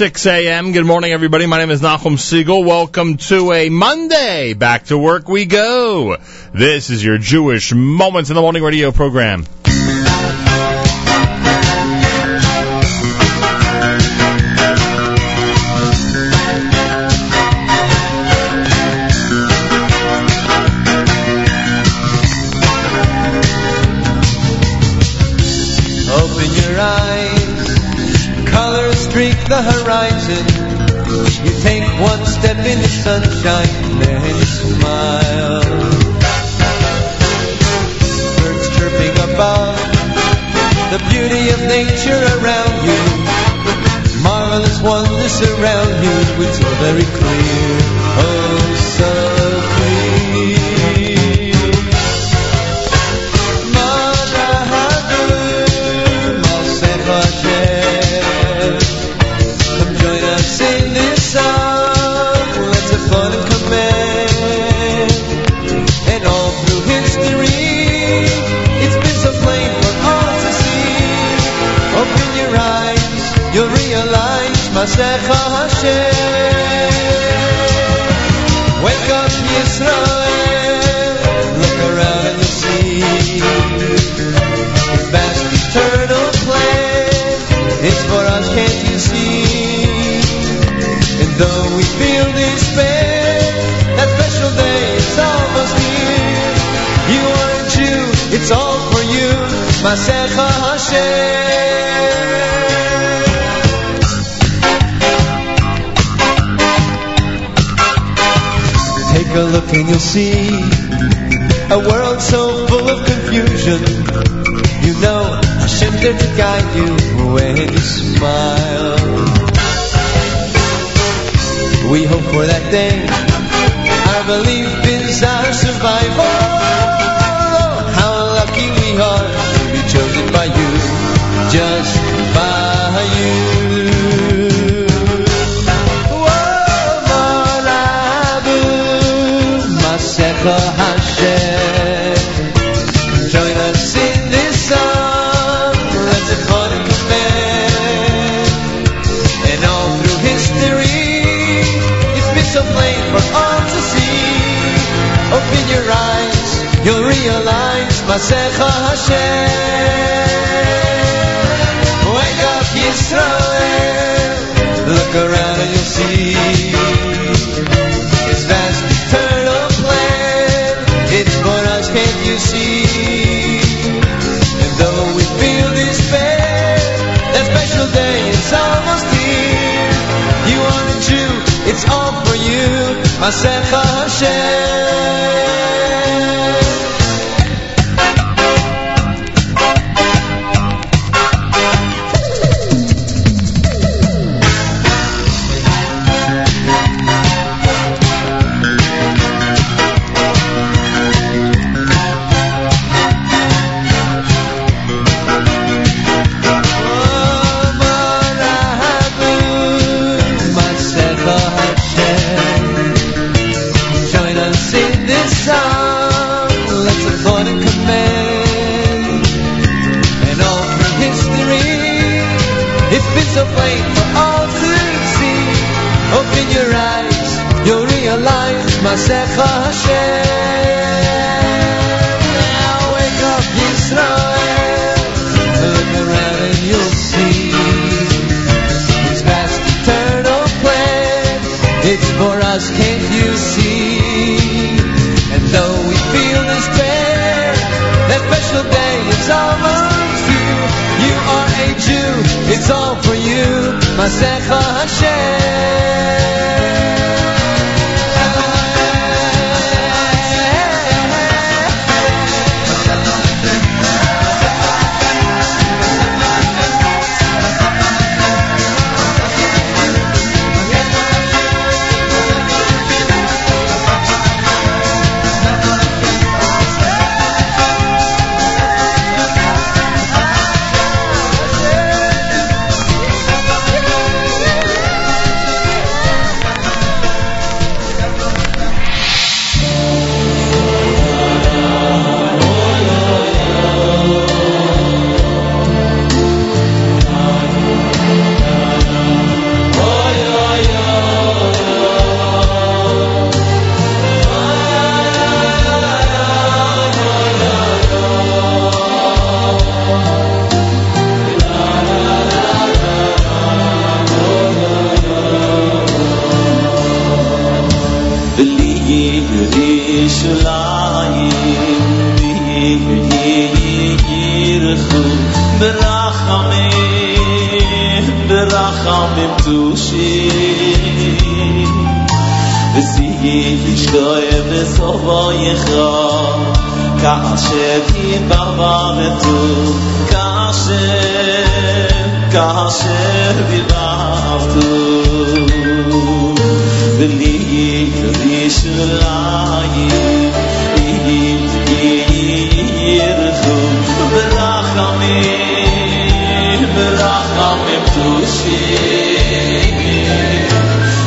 6 a.m. Good morning, everybody. My name is Nachum Segal. Welcome to a Monday. Back to work we go. This is your Jewish Moments in the Morning radio program. The horizon. You take one step in the sunshine, then you smile. Birds chirping above, the beauty of nature around you. Marvelous wonders surround you, it's so very clear, oh so Masecha Hashem. Wake up, Yisrael. Look around and you'll see His vast eternal plan. It's for us, can't you see? And though we feel despair, that special day is almost here. You are a Jew, it's all for you. Masecha Hashem. A look and you'll see a world so full of confusion. You know Hashem there to guide you when you smile. We hope for that day. Our belief is our survival. How lucky we are to be chosen by you, just by you. Wake up, Yisrael. Look around and you'll see His vast eternal plan. It's for us, can't you see? And though we feel despair, that special day is almost here. You are a Jew, it's all for you. Masecha Hashem.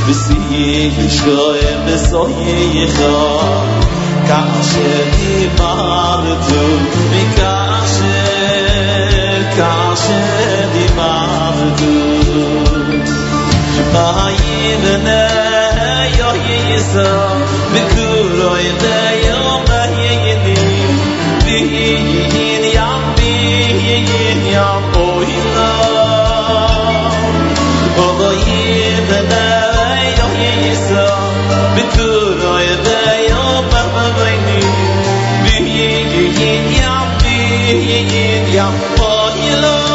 וסייך שכויים בסוייך כך שדיברת וכך ש... כך שדיברת שפעים בנה יוי יסר וכולו ידע יום הינים ויין ים ויין ים אוי לא אוי יער פאר ילום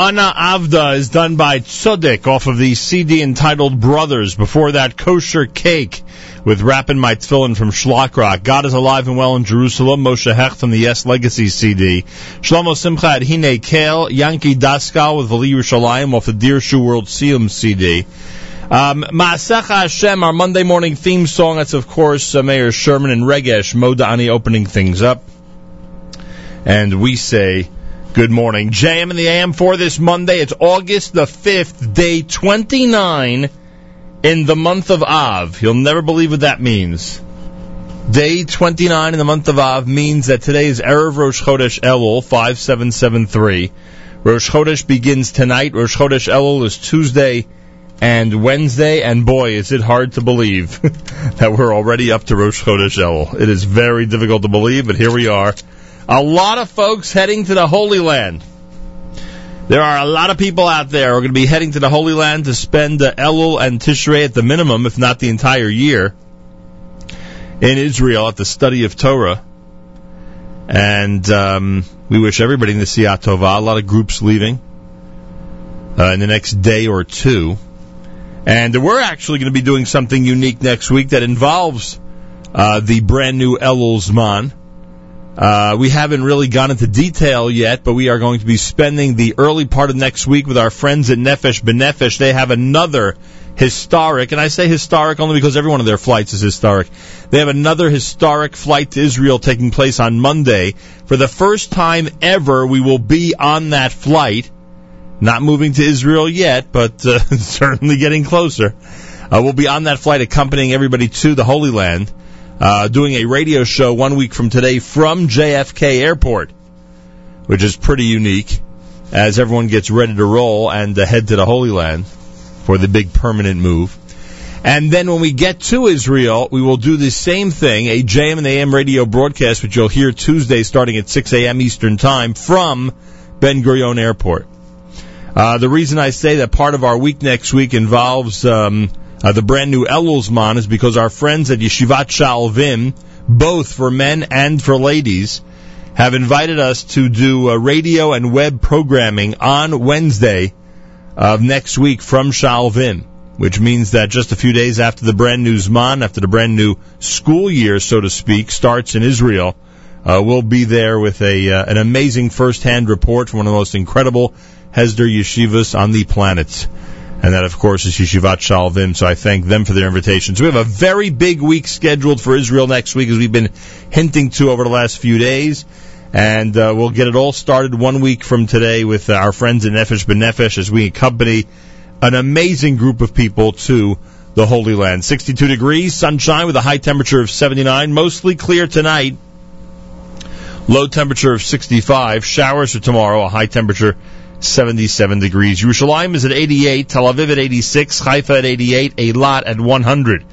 Ana Avda is done by Tzodik off of the CD entitled Brothers. Before that, Kosher Cake with Rappin' My Tefillin from Schlockrock. God is alive and well in Jerusalem. Moshe Hecht from the Yes Legacy CD. Shlomo Simcha at Hine Kale. Yankee Daskal with Vali Yerushalayim off the Dirshu World Siyum CD. Um, Ma'asecha Hashem, our Monday morning theme song. That's, of course, uh, Mayor Sherman and Regesh Modani opening things up. And we say, good morning. JM and the AM for this Monday. It's August the 5th, day 29 in the month of Av. You'll never believe what that means. Day 29 in the month of Av means that today is Erev Rosh Chodesh Elul 5773. Rosh Chodesh begins tonight. Rosh Chodesh Elul is Tuesday and Wednesday, and boy, is it hard to believe that we're already up to Rosh Chodesh Elul. It is very difficult to believe, but here we are. A lot of folks heading to the Holy Land. There are a lot of people out there who are going to be heading to the Holy Land to spend uh, Elul and Tishrei at the minimum, if not the entire year, in Israel at the study of Torah. And um, we wish everybody in the Siyat. A lot of groups leaving uh, in the next day or two. And we're actually going to be doing something unique next week that involves uh, the brand new Elul Zman. Uh, we haven't really gone into detail yet, but we are going to be spending the early part of next week with our friends at Nefesh Benefesh. They have another historic, and I say historic only because every one of their flights is historic. They have another historic flight to Israel taking place on Monday. For the first time ever, we will be on that flight. Not moving to Israel yet, but uh, certainly getting closer. Uh, we'll be on that flight accompanying everybody to the Holy Land, uh, doing a radio show one week from today from JFK Airport, which is pretty unique as everyone gets ready to roll and uh, head to the Holy Land for the big permanent move. And then when we get to Israel, we will do the same thing, a JM and AM radio broadcast, which you'll hear Tuesday starting at 6 a.m. Eastern Time from Ben Gurion Airport. Uh, the reason I say that part of our week next week involves um, uh, the brand new Elul Zman is because our friends at Yeshivat Shalvim, both for men and for ladies, have invited us to do uh, radio and web programming on Wednesday of next week from Shalvim, which means that just a few days after the brand new Zman, after the brand new school year, so to speak, starts in Israel, uh, we'll be there with a uh, an amazing first-hand report from one of the most incredible Hesder yeshivas on the planet. And that, of course, is Yeshivat Shalvim. So I thank them for their invitation. So we have a very big week scheduled for Israel next week, as we've been hinting to over the last few days. And uh, we'll get it all started one week from today with uh, our friends in Nefesh Benefesh as we accompany an amazing group of people to the Holy Land. 62 degrees, sunshine with a high temperature of 79, mostly clear tonight. Low temperature of 65. Showers for tomorrow, a high temperature 77 degrees. Yerushalayim is at 88, Tel Aviv at 86, Haifa at 88, Eilat at 100.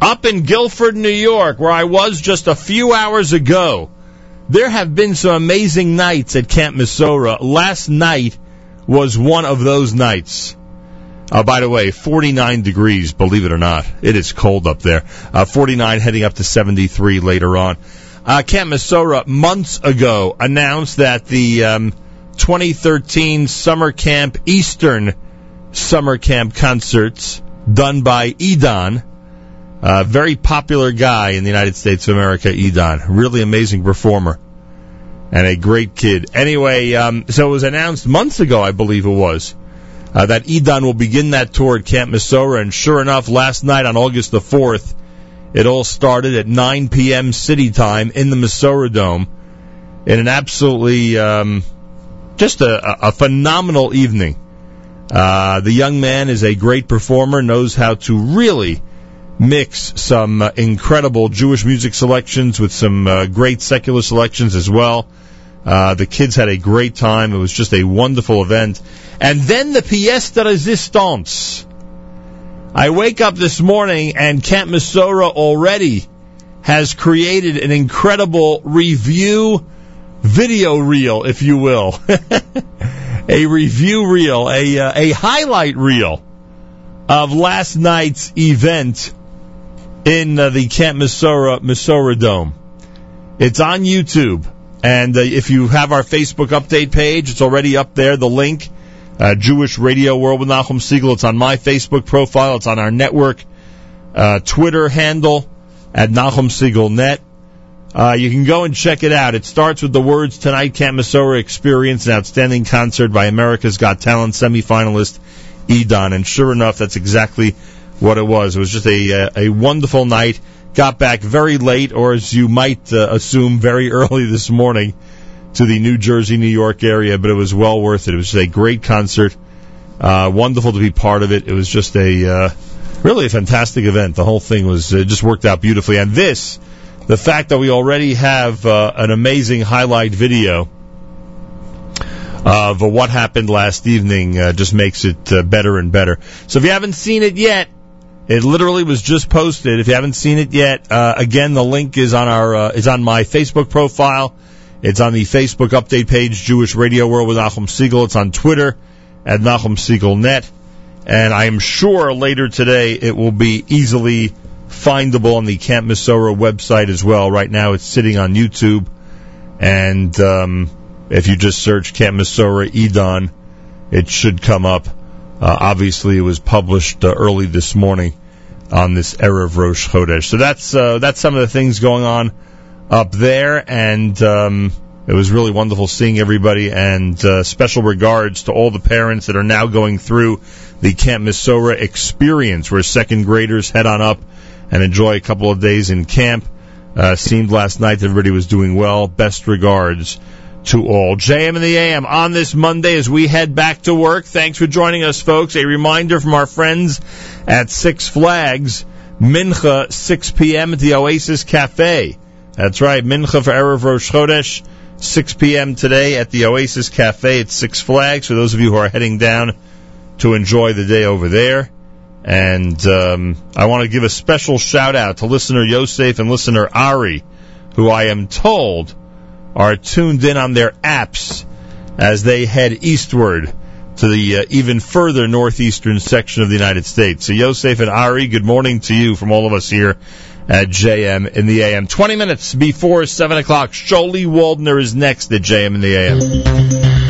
Up in Guilford, New York, where I was just a few hours ago, there have been some amazing nights at Camp Mesorah. Last night was one of those nights. Uh, by the way, 49 degrees, believe it or not. It is cold up there. Uh, 49 heading up to 73 later on. Uh, Camp Mesorah months ago announced that the um, 2013 Summer Camp Eastern Summer Camp concerts done by Edon, a very popular guy in the United States of America, Edon. Really amazing performer and a great kid. Anyway, um, so it was announced months ago, I believe it was, uh, that Edon will begin that tour at Camp Mesorah, and sure enough, last night on August the 4th, it all started at 9 p.m. city time in the Mesorah Dome in an absolutely um, just a, a phenomenal evening. Uh, the young man is a great performer, knows how to really mix some uh, incredible Jewish music selections with some uh, great secular selections as well. Uh, the kids had a great time. It was just a wonderful event. And then the pièce de résistance. I wake up this morning and Camp Mesorah already has created an incredible review video reel, if you will, a review reel, a uh, a highlight reel of last night's event in uh, the Camp Mesorah Mesorah Dome. It's on YouTube, and uh, if you have our Facebook update page, it's already up there. The link, uh, Jewish Radio World with Nachum Segal. It's on my Facebook profile. It's on our network uh, Twitter handle at Nachum Segal Net. Uh, you can go and check it out. It starts with the words tonight, Camp Mesorah experience an outstanding concert by America's Got Talent semifinalist Edon. And sure enough, that's exactly what it was. It was just a, uh, a wonderful night. Got back very late, or as you might uh, assume, very early this morning to the New Jersey, New York area, but it was well worth it. It was a great concert. Uh, wonderful to be part of it. It was just a, uh, really a fantastic event. The whole thing was, uh, just worked out beautifully. And this, the fact that we already have uh, an amazing highlight video of uh, what happened last evening uh, just makes it uh, better and better. So if you haven't seen it yet, it literally was just posted. If you haven't seen it yet, uh, again the link is on our uh, is on my Facebook profile. It's on the Facebook update page, Jewish Radio World with Nachum Segal. It's on Twitter at Nachum Segal Net. And I am sure later today it will be easily findable on the Camp Mesorah website as well. Right now it's sitting on YouTube. And um, if you just search Camp Mesorah Edon, it should come up. Uh, obviously, it was published uh, early this morning on this Erev Rosh Chodesh. So that's uh, that's some of the things going on up there, and um, it was really wonderful seeing everybody. And uh, special regards to all the parents that are now going through the Camp Mesorah experience, where second graders head on up and enjoy a couple of days in camp. Uh, seemed last night that everybody was doing well. Best regards to all. JM and the AM on this Monday as we head back to work. Thanks for joining us, folks. A reminder from our friends at Six Flags, Mincha, 6 p.m. at the Oasis Cafe. That's right, Mincha for Erev Rosh Chodesh, 6 p.m. today at the Oasis Cafe at Six Flags for those of you who are heading down to enjoy the day over there. And um, I want to give a special shout out to listener Yosef and listener Ari, who I am told are tuned in on their apps as they head eastward to the uh, even further northeastern section of the United States. So Yosef and Ari, good morning to you from all of us here at JM in the AM. 20 minutes before 7 o'clock, Sholi Waldner is next at JM in the AM.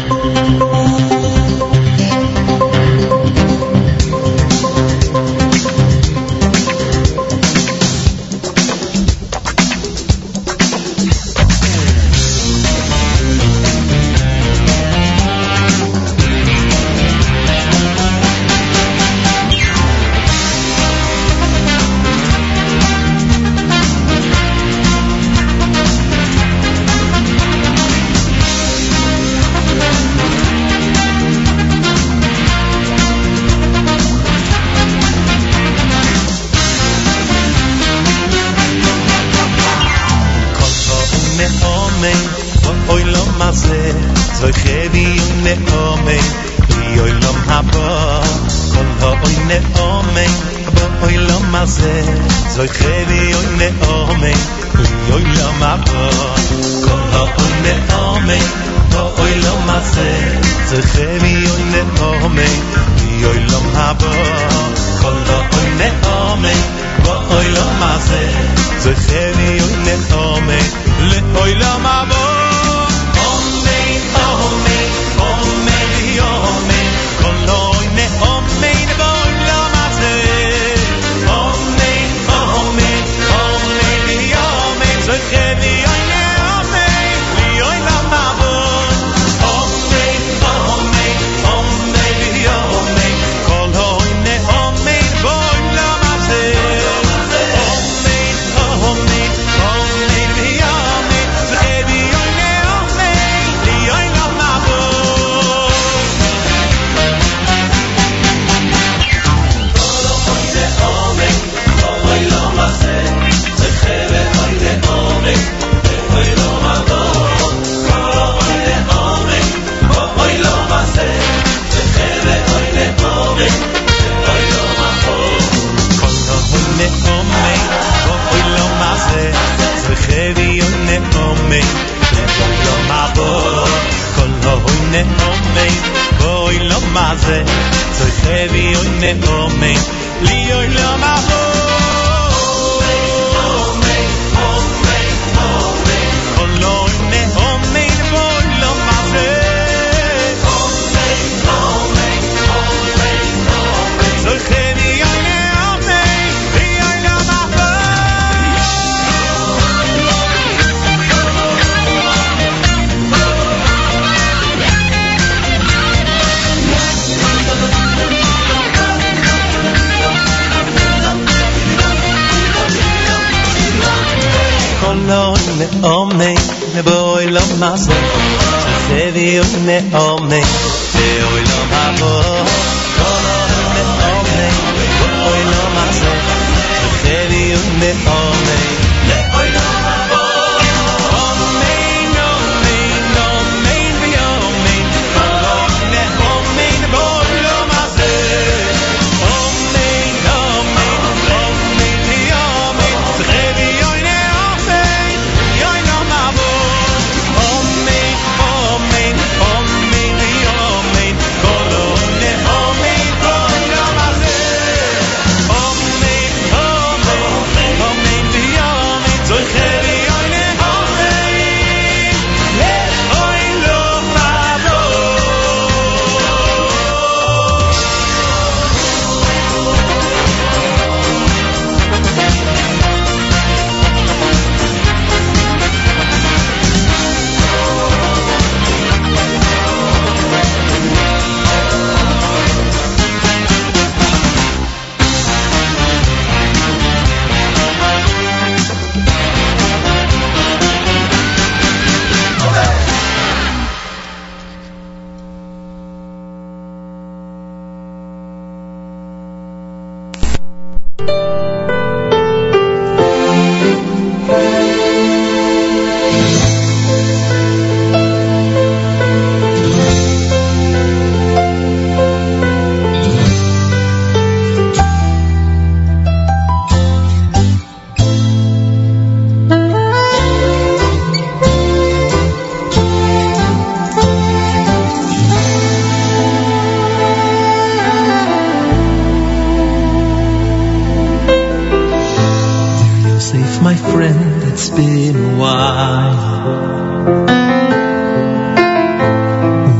it's been a while.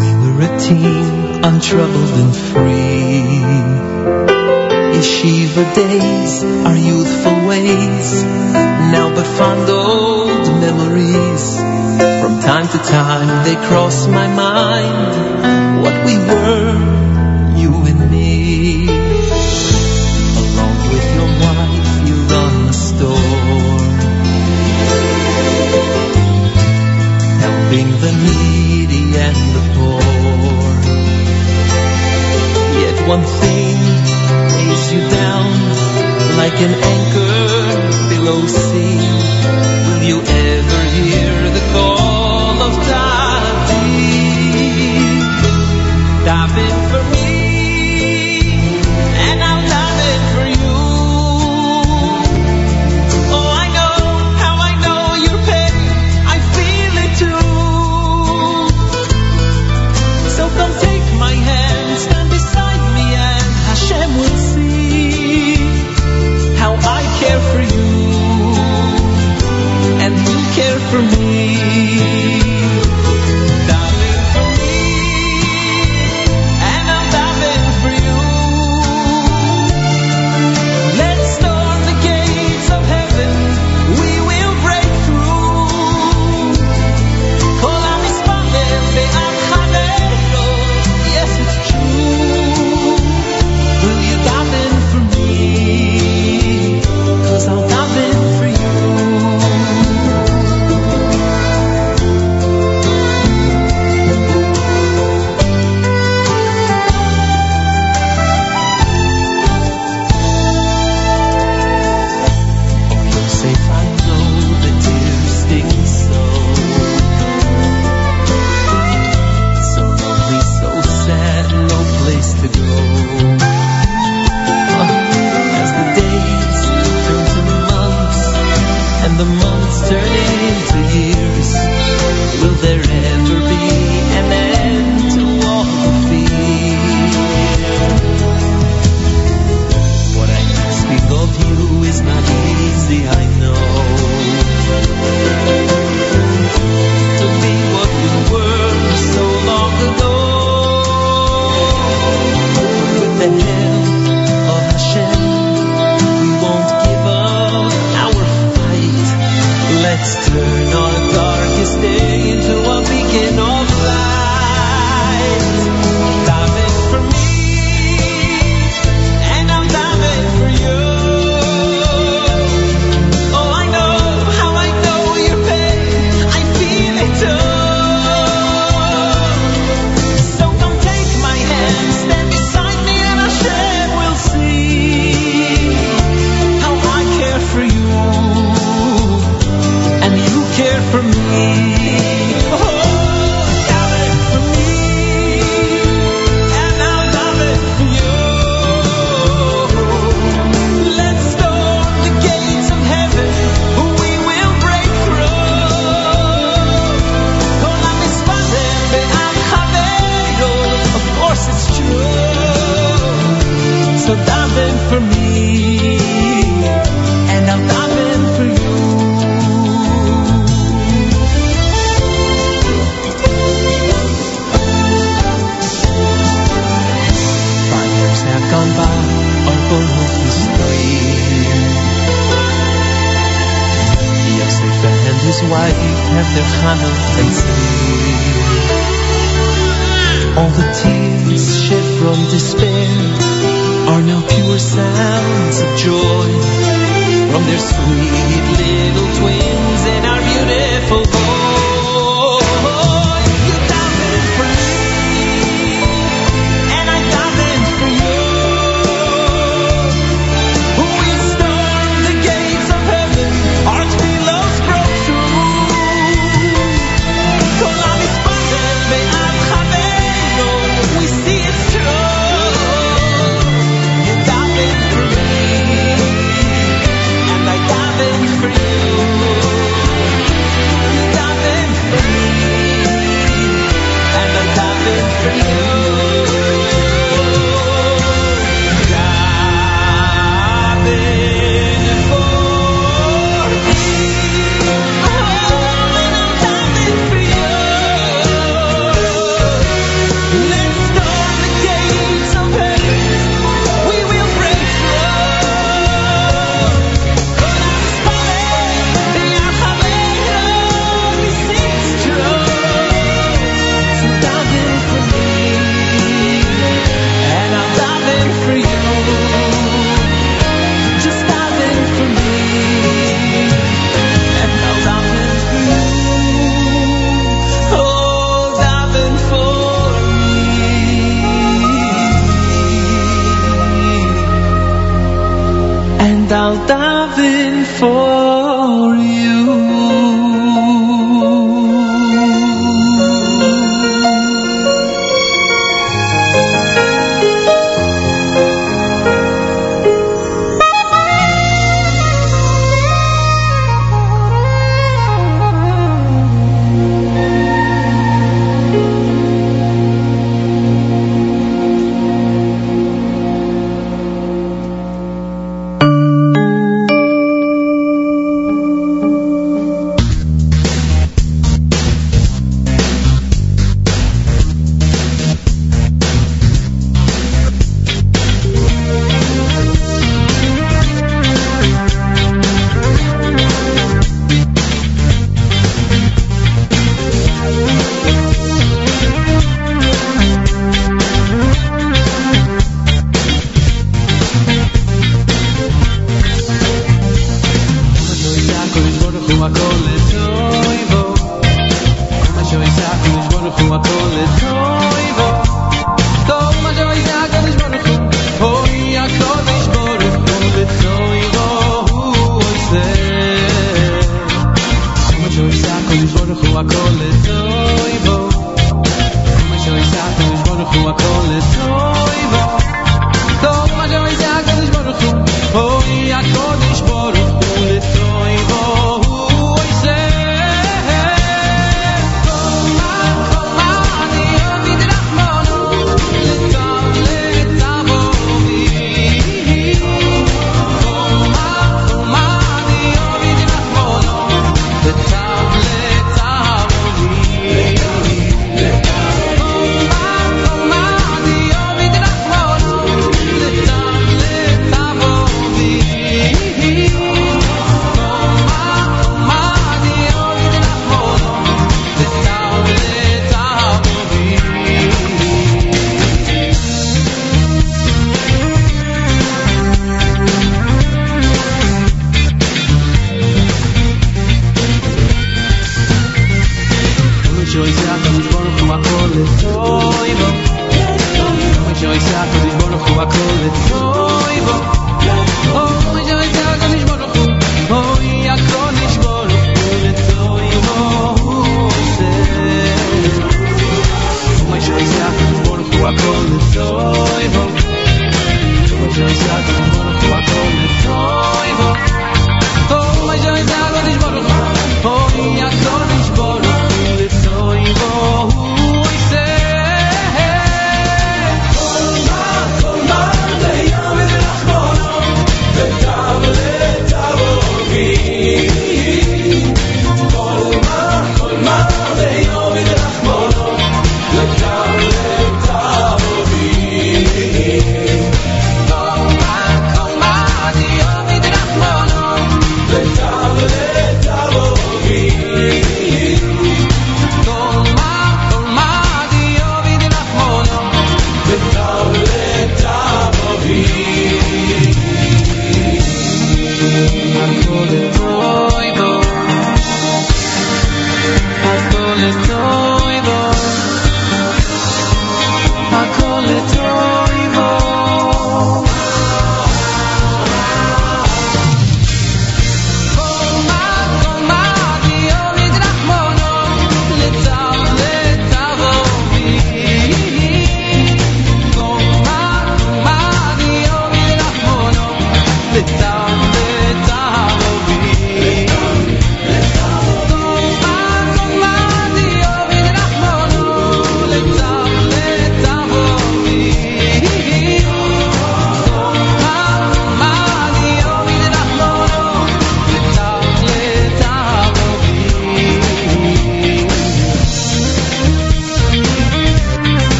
We were a team, untroubled and free. Yeshiva days, our youthful ways, now but fond old memories. From time to time they cross my mind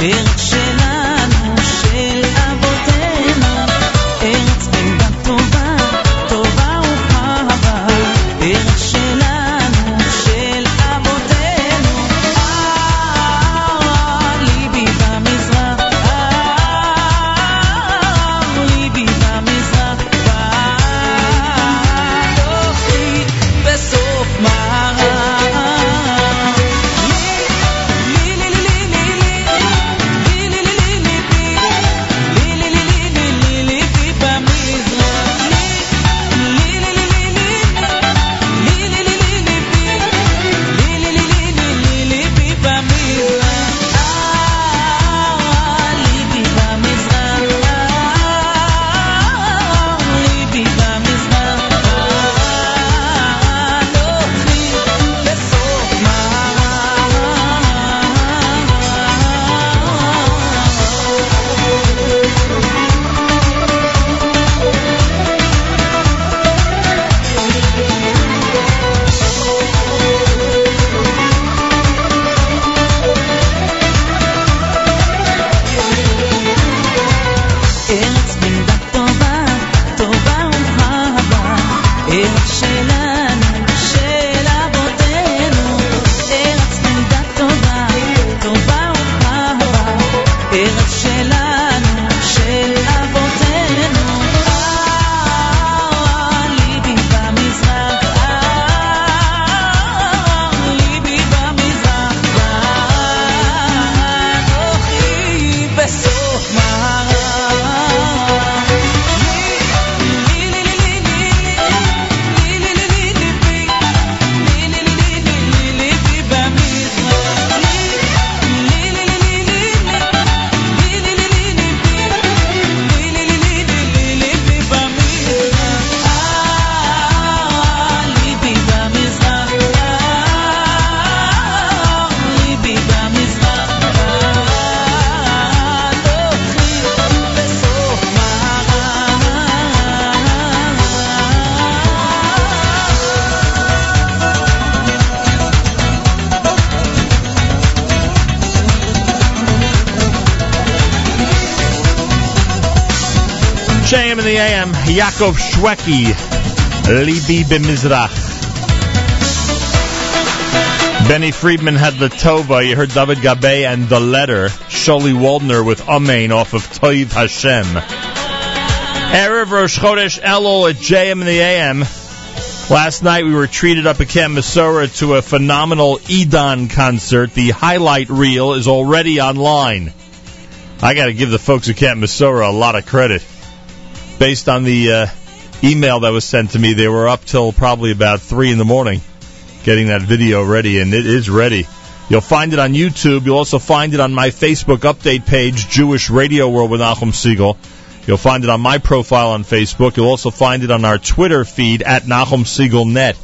לי Yaakov Shwekey, Libi B'Mizrach. Benny Friedman had the Tova. You heard David Gabay and the letter. Sholi Waldner with Amen off of Toiv Hashem. Erev Rosh Chodesh Elul at JM in the AM. Last night we were treated up at Camp Mesorah to a phenomenal Edon concert. The highlight reel is already online. I got to give the folks at Camp Mesorah a lot of credit. Based on the uh, email that was sent to me, they were up till probably about 3 in the morning getting that video ready, and it is ready. You'll find it on YouTube. You'll also find it on my Facebook update page, Jewish Radio World with Nachum Segal. You'll find it on my profile on Facebook. You'll also find it on our Twitter feed at Nachum Segal Net.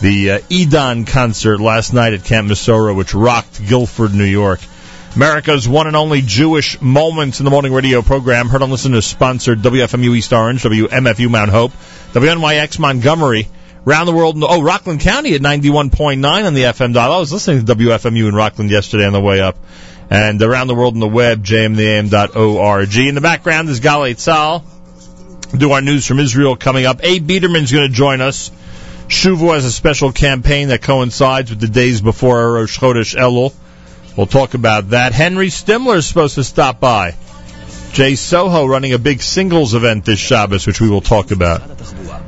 The uh, Edon concert last night at Camp Mesorah, which rocked Guilford, New York. America's one and only Jewish Moments in the Morning radio program. Heard on listeners sponsored WFMU East Orange, WMFU Mount Hope, WNYX Montgomery, Around the world, oh, Rockland County at 91.9 on the FM dial. I was listening to WFMU in Rockland yesterday on the way up. And around the world on the web, jmtheam.org. In the background is Galei Tzal. Do our news from Israel coming up. Abe Biderman's going to join us. Shuvu has a special campaign that coincides with the days before Rosh Chodesh Elul. We'll talk about that. Henry Stimler is supposed to stop by. Jay Soho running a big singles event this Shabbos, which we will talk about.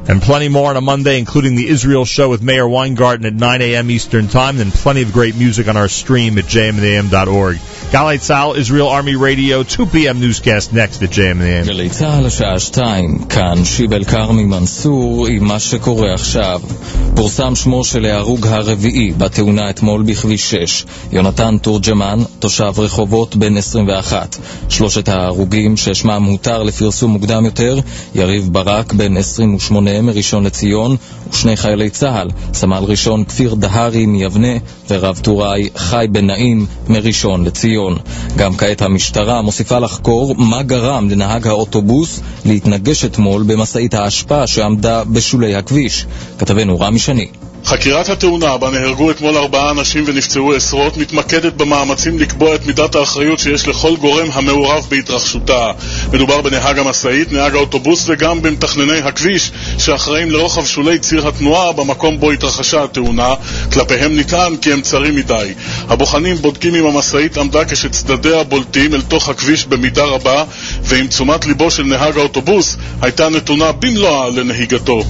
And plenty more on a Monday, including the Israel show with Meir Weingarten at 9 a.m. Eastern Time, and plenty of great music on our stream at jmandam.org. גלי צה"ל, Israel Army Radio, 2 p.m. newscast next at JMN. השעה 2, כאן שיבל כרמי מנסור עם מה שקורה עכשיו. פורסם שמו של ההרוג הרביעי בתאונה אתמול בכביש 6, יונתן תורג'מן, תושב רחובות, בן 21. שלושת ההרוגים, ששמם הותר לפרסום מוקדם יותר, יריב ברק, בן 28 מראשון לציון, ושני חיילי צה"ל, סמל ראשון כפיר דהרי מיבנה, ורב טוראי חי בן נעים מראשון לציון. גם כעת המשטרה מוסיפה לחקור מה גרם לנהג האוטובוס להתנגש אתמול במשאית האשפה שעמדה בשולי הכביש. כתבנו רמי שני. חקירת התאונה בה נהרגו אתמול ארבעה אנשים ונפצעו עשרות מתמקדת במאמצים לקבוע את מידת האחריות שיש לכל גורם המעורב בהתרחשותה. מדובר בנהג המשאית, נהג האוטובוס וגם במתכנני הכביש שאחראים לרוחב שולי ציר התנועה במקום בו התרחשה התאונה. כלפיהם נטען כי הם צרים מדי. הבוחנים בודקים אם המשאית עמדה כשצדדיה בולטים אל תוך הכביש במידה רבה ואם תשומת ליבו של נהג האוטובוס הייתה נתונה במלואה לנהיגתו.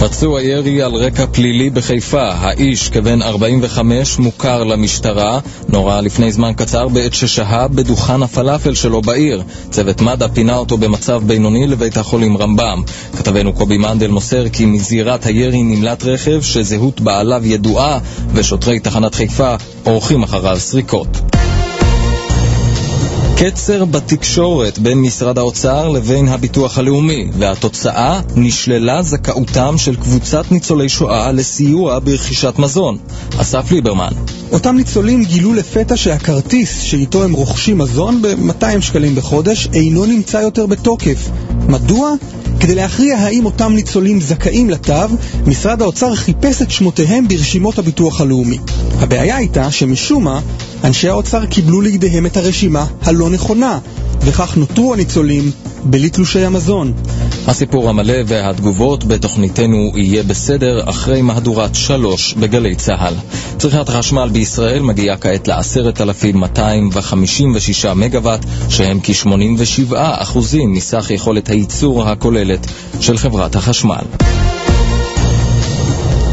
פצוע ירי על רקע פלילי בחיפה. האיש, כבן 45, מוכר למשטרה, נורה לפני זמן קצר בעת ששהה בדוכן הפלאפל שלו בעיר. צוות מד"א פינה אותו במצב בינוני לבית החולים רמב"ם. כתבנו קובי מנדל מוסר כי מזירת הירי נמלט רכב שזהות בעליו ידועה, ושוטרי תחנת חיפה עורכים אחריו סריקות. קצר בתקשורת בין משרד האוצר לבין הביטוח הלאומי, והתוצאה נשללה זכאותם של קבוצת ניצולי שואה לסיוע ברכישת מזון. אסף ליברמן. אותם ניצולים גילו לפתע שהכרטיס שאיתו הם רוכשים מזון ב-200 שקלים בחודש אינו נמצא יותר בתוקף. מדוע? כדי להכריע האם אותם ניצולים זכאים לתו, משרד האוצר חיפש את שמותיהם ברשימות הביטוח הלאומי. הבעיה הייתה שמשום מה, אנשי האוצר קיבלו לידיהם את הרשימה הלא נכונה, וכך נותרו הניצולים בלי תלושי המזון. הסיפור המלא והתגובות בתוכניתנו יהיה בסדר אחרי מהדורת שלוש בגלי צה"ל. צריכת החשמל בישראל מגיעה כעת ל-10,256 מגוואט, שהם כ-87% מסך יכולת הייצור הכוללת של חברת החשמל.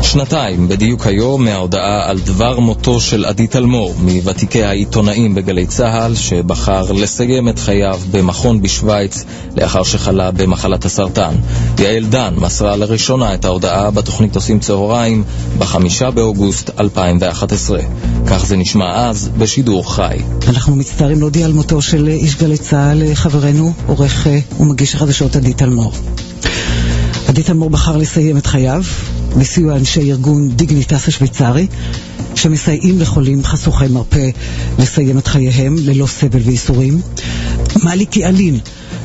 שנתיים בדיוק היום מההודעה על דבר מותו של עדי תלמור, מוותיקי העיתונאים בגלי צה"ל, שבחר לסיים את חייו במכון בשוויץ לאחר שחלה במחלת הסרטן. יעל דן מסרה לראשונה את ההודעה בתוכנית עושים צהריים בחמישה באוגוסט 2011. כך זה נשמע אז בשידור חי. אנחנו מצטערים להודיע על מותו של איש גלי צה"ל, חברנו, עורך ומגיש החדשות עדי תלמור. עדי תלמור בחר לסיים את חייו בסיוע אנשי ארגון דיגניטס השוויצרי, שמסייעים לחולים חשוכי מרפא לסיים את חייהם ללא סבל וייסורים. מעליתי אלין,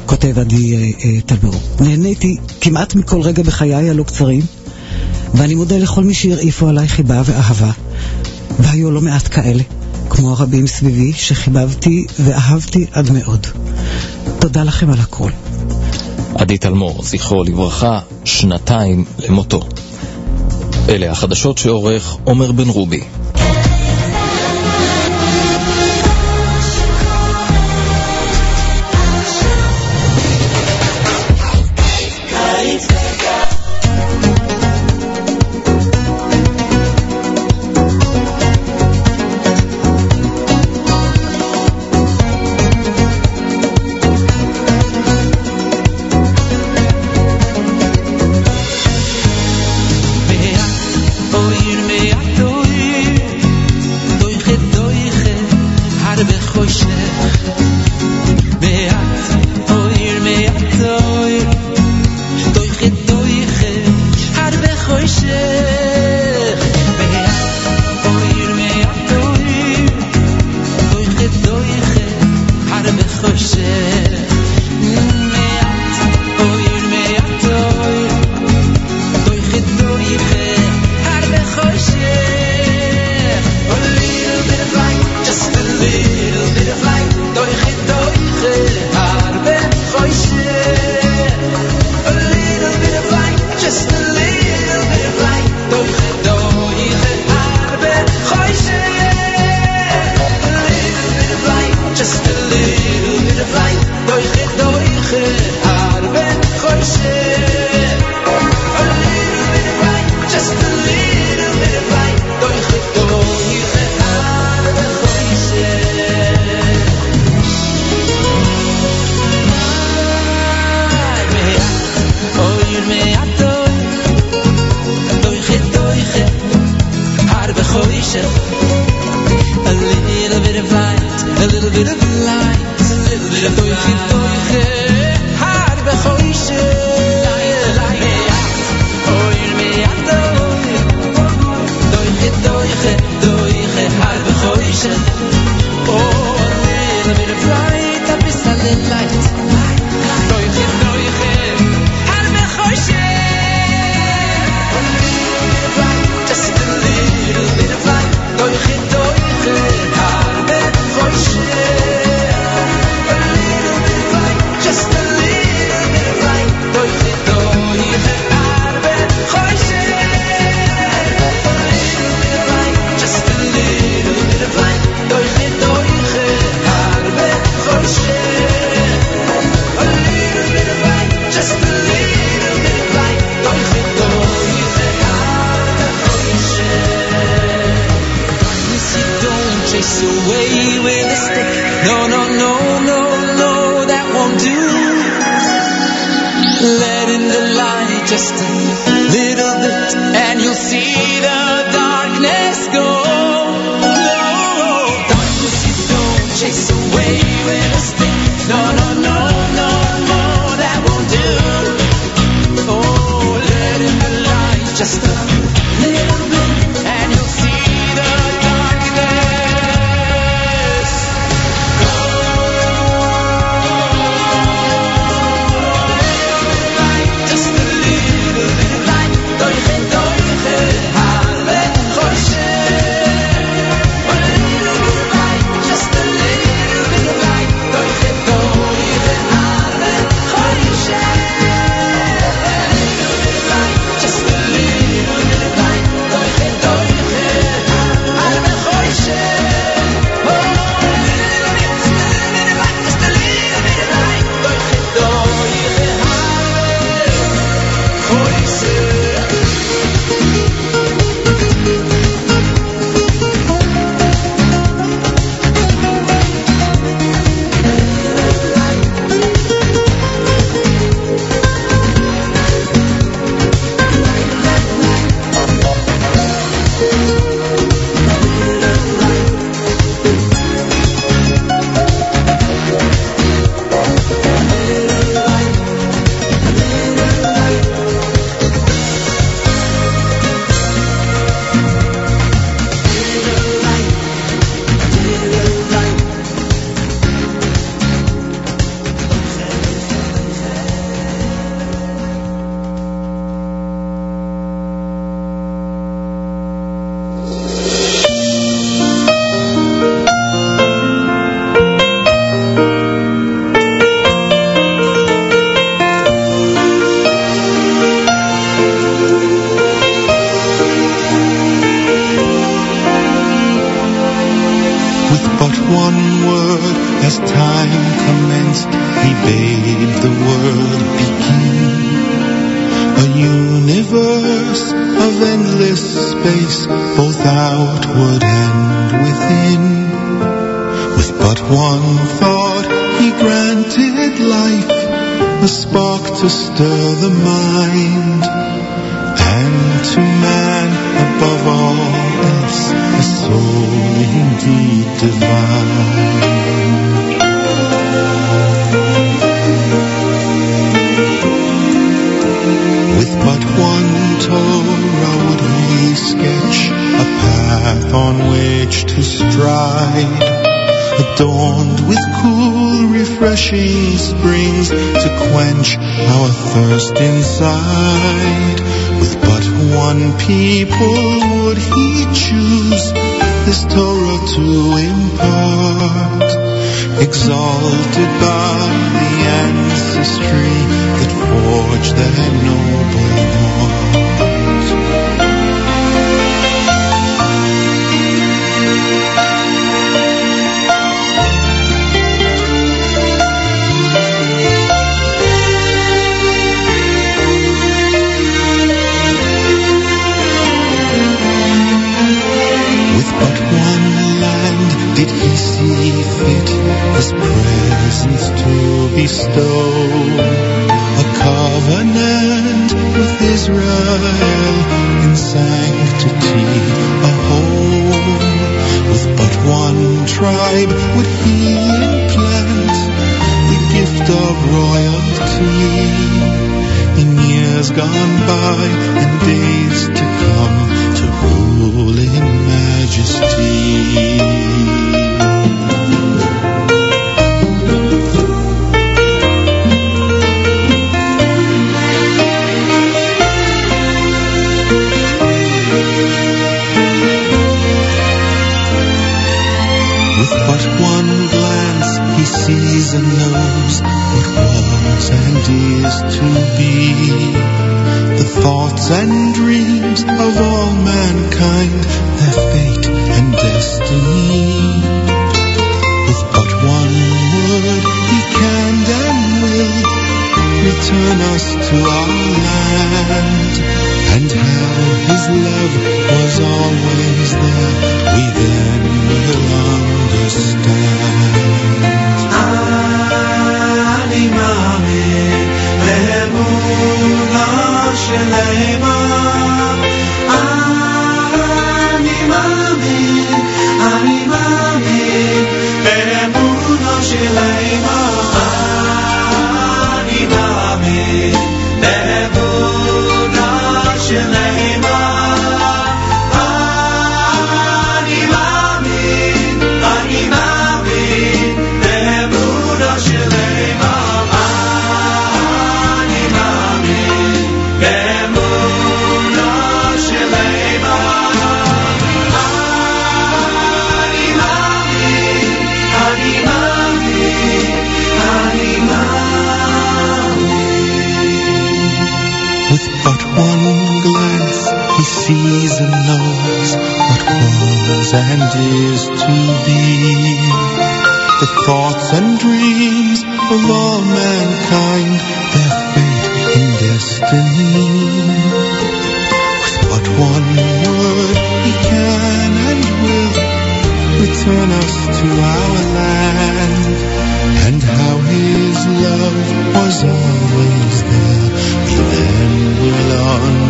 כותב עדי אה, אה, תלמור. נהניתי כמעט מכל רגע בחיי הלא קצרים, ואני מודה לכל מי שהרעיפו עליי חיבה ואהבה, והיו לא מעט כאלה, כמו הרבים סביבי, שחיבבתי ואהבתי עד מאוד. תודה לכם על הכל. עדי תלמור, זכרו לברכה, שנתיים למותו. אלה החדשות שעורך עומר בן רובי.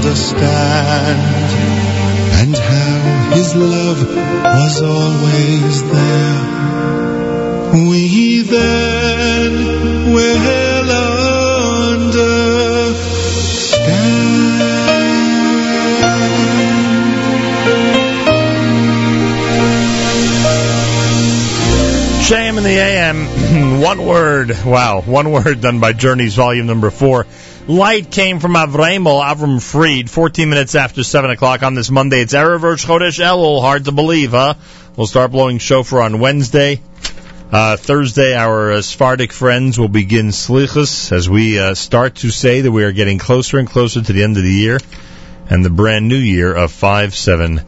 understand and how his love was always there. We then will understand. JM in the AM, one word. Wow, one word done by Journeys, volume number four. Light came from Avremo Avram Fried. 14 minutes after 7 o'clock on this Monday. It's Erev Chodesh Elul. Hard to believe, huh? We'll start blowing shofar on Wednesday. Uh, Thursday, our uh, Sephardic friends will begin Slichus as we uh, start to say that we are getting closer and closer to the end of the year and the brand new year of 5 7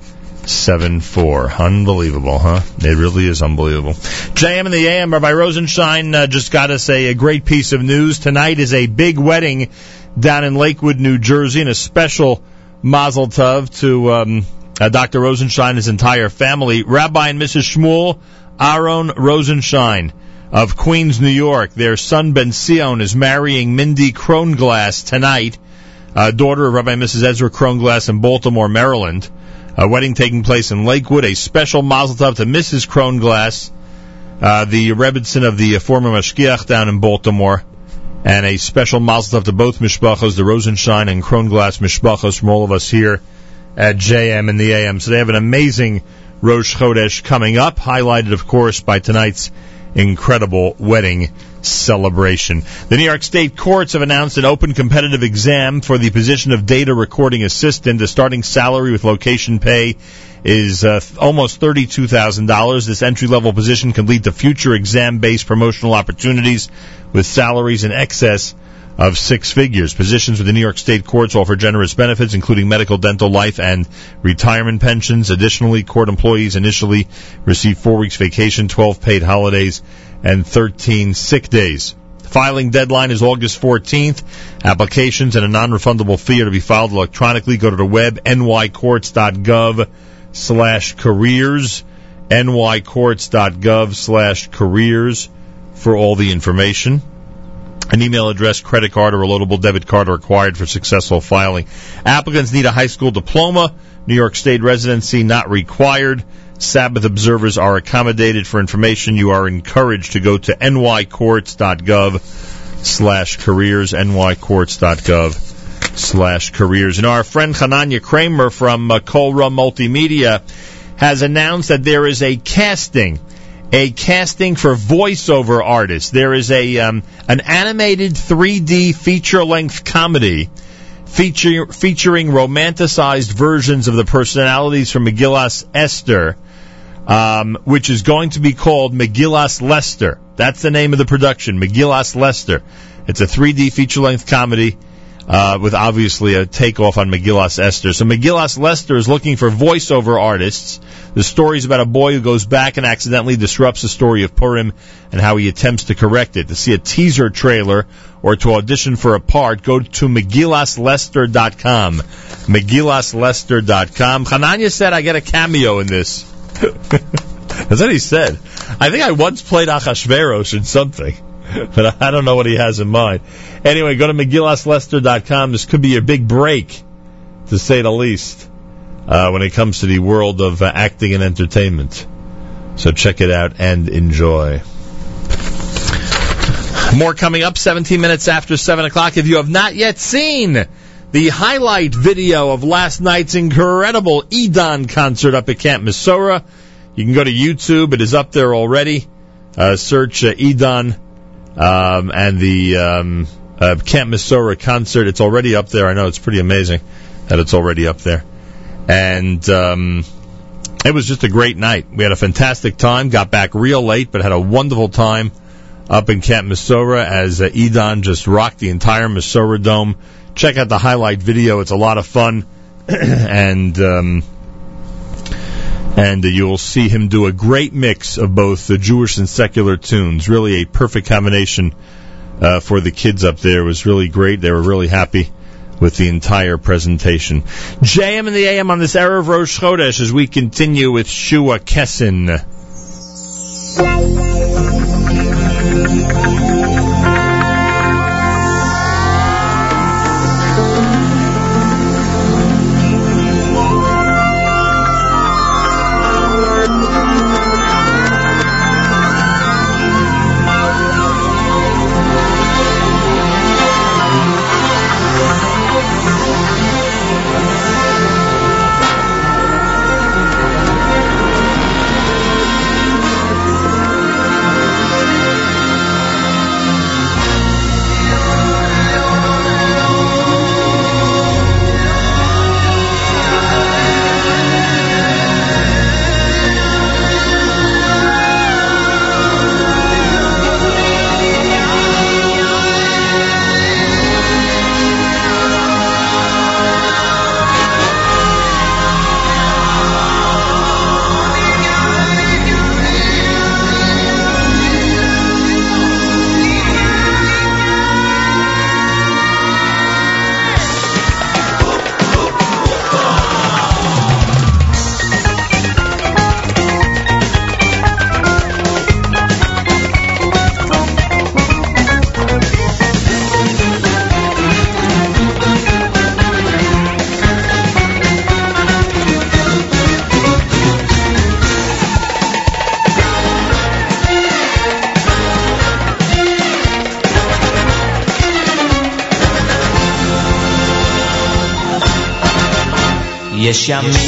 4. Unbelievable, huh? It really is unbelievable. JM in the AM, Rabbi Rosenstein uh, just got us a, a great piece of news. Tonight is a big wedding down in Lakewood, New Jersey, and a special mazel tov to um, uh, Dr. Rosenstein and his entire family. Rabbi and Mrs. Shmuel Aaron Rosenstein of Queens, New York. Their son Ben Sion is marrying Mindy Kronglass tonight, uh, daughter of Rabbi Mrs. Ezra Kronglass in Baltimore, Maryland. A wedding taking place in Lakewood. A special mazel tov to Mrs. Kronglass, uh, the Rebbitzin of the former Mashgiach down in Baltimore. And a special mazel tov to both mishpachos, the Rosenstein and Kronglass mishpachos from all of us here at JM in the AM. So they have an amazing Rosh Chodesh coming up, highlighted, of course, by tonight's incredible wedding celebration. The New York State courts have announced an open competitive exam for the position of data recording assistant. The starting salary with location pay is uh, almost $32,000. This entry level position can lead to future exam based promotional opportunities with salaries in excess of six figures. Positions with the New York State courts offer generous benefits, including medical, dental, life, and retirement pensions. Additionally, court employees initially receive four weeks vacation, 12 paid holidays, and 13 sick days. Filing deadline is August 14th. Applications and a non-refundable fee are to be filed electronically. Go to the web, nycourts.gov slash careers, nycourts.gov slash careers for all the information. An email address, credit card, or a loadable debit card are required for successful filing. Applicants need a high school diploma. New York State residency not required. Sabbath observers are accommodated. For information, you are encouraged to go to nycourts.gov slash careers, nycourts.gov slash careers. And our friend Hananya Kramer from uh, Kolra Multimedia has announced that there is a casting a casting for voiceover artists. There is a um, an animated 3D feature length comedy feature, featuring romanticized versions of the personalities from Megillas Esther, um, which is going to be called Megillas Lester. That's the name of the production, Megillas Lester. It's a 3D feature length comedy. Uh, with obviously a takeoff on Megillas Esther. So Megillas Lester is looking for voiceover artists. The story is about a boy who goes back and accidentally disrupts the story of Purim and how he attempts to correct it. To see a teaser trailer or to audition for a part, go to MegillasLester.com. MegillasLester.com. Hananya said I get a cameo in this. That's what he said. I think I once played Achashverosh in something, but I don't know what he has in mind. Anyway, go to MegillasLester.com. This could be your big break, to say the least, uh, when it comes to the world of uh, acting and entertainment. So check it out and enjoy. More coming up 17 minutes after 7 o'clock. If you have not yet seen the highlight video of last night's incredible Edon concert up at Camp Mesorah, you can go to YouTube. It is up there already. Uh, search uh, Edon um, and the um, uh, Camp Mesorah concert. It's already up there. I know it's pretty amazing that it's already up there. And um, it was just a great night. We had a fantastic time. Got back real late, but had a wonderful time up in Camp Misora as uh, Edon just rocked the entire Mesorah Dome. Check out the highlight video. It's a lot of fun. and um, and you'll see him do a great mix of both the Jewish and secular tunes. Really a perfect combination uh, for the kids up there. It was really great. They were really happy with the entire presentation. JM in the AM on this era of Rosh Chodesh as we continue with Shua Kessin. Chamé.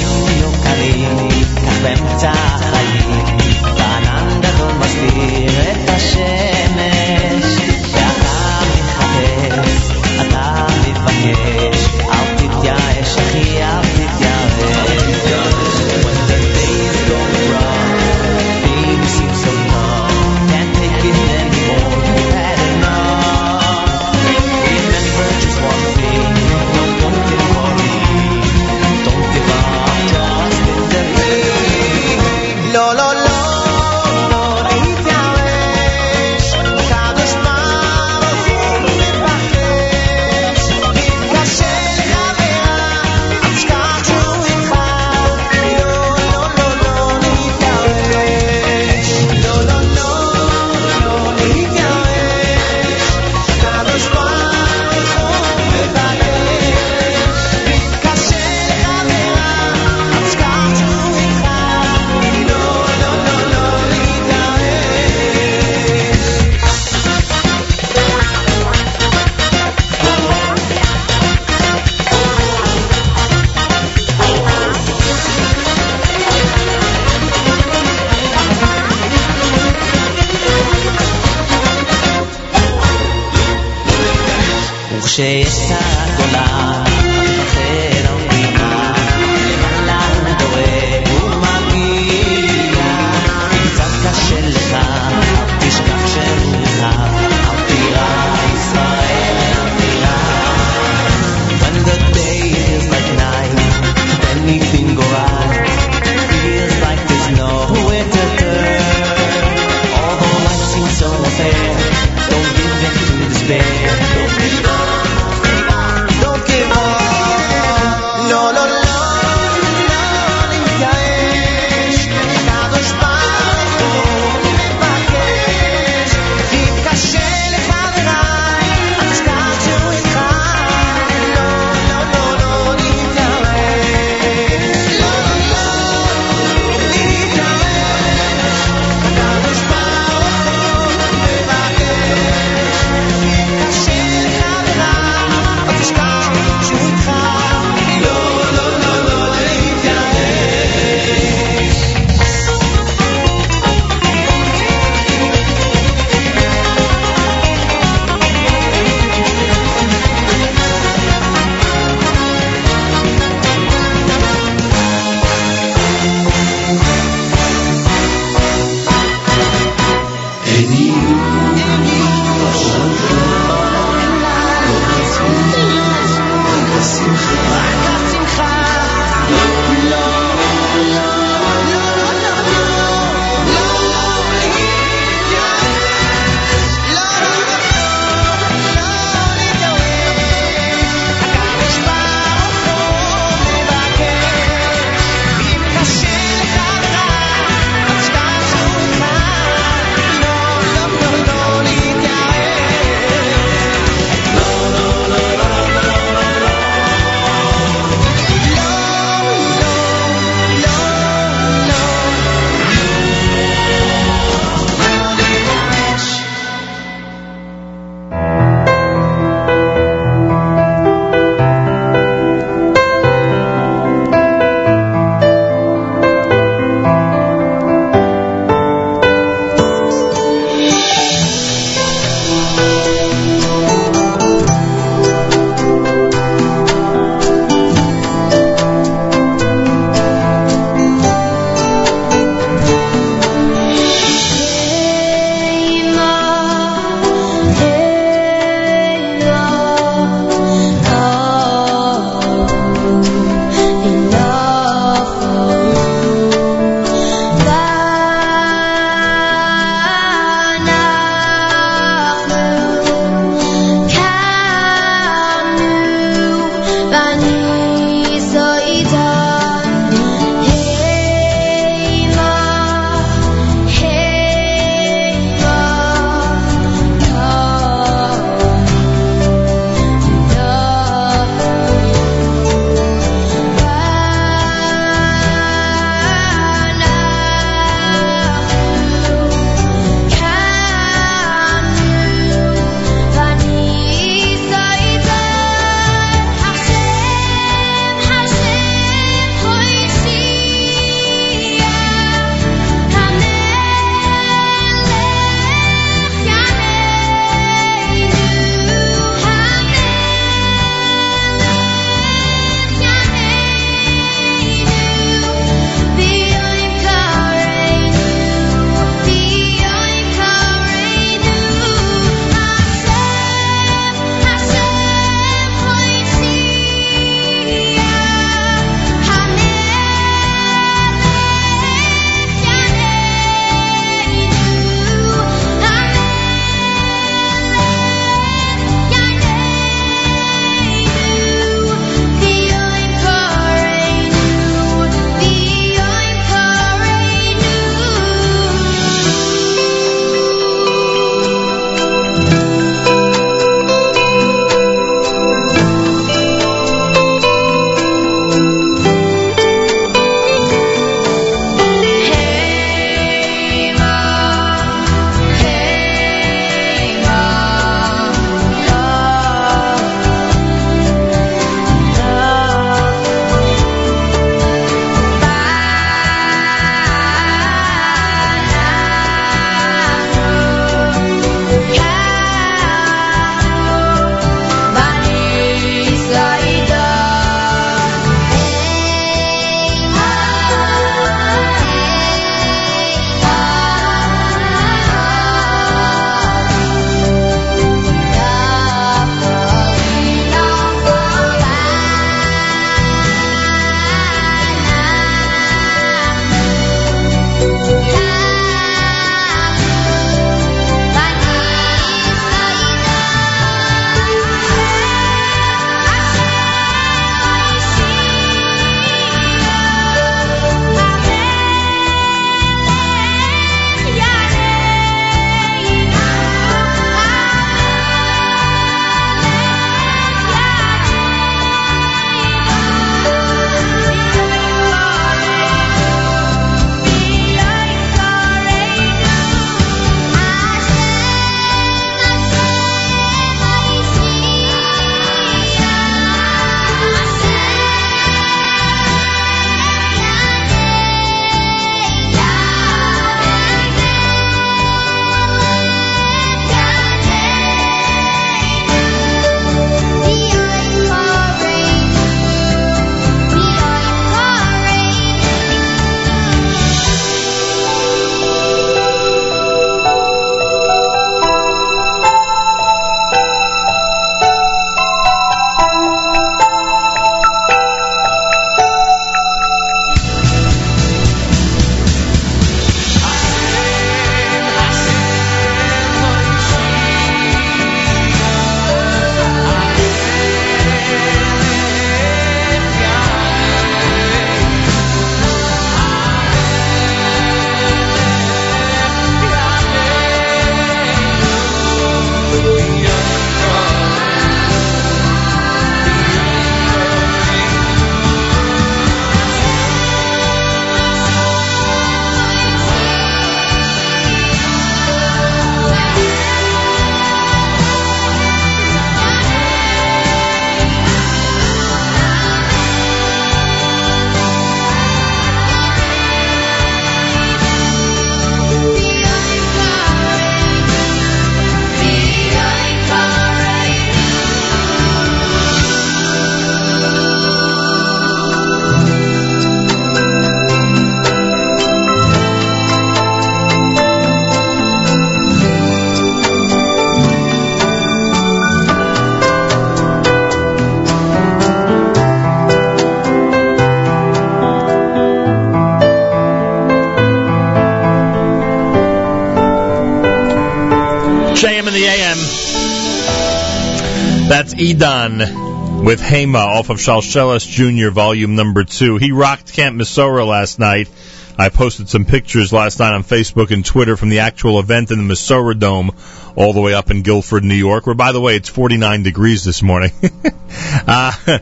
Edon with Hema off of Shalshelis Jr. Volume Number Two. He rocked Camp Mesorah last night. I posted some pictures last night on Facebook and Twitter from the actual event in the Mesorah Dome, all the way up in Guilford, New York. Where, by the way, it's 49 degrees this morning. uh,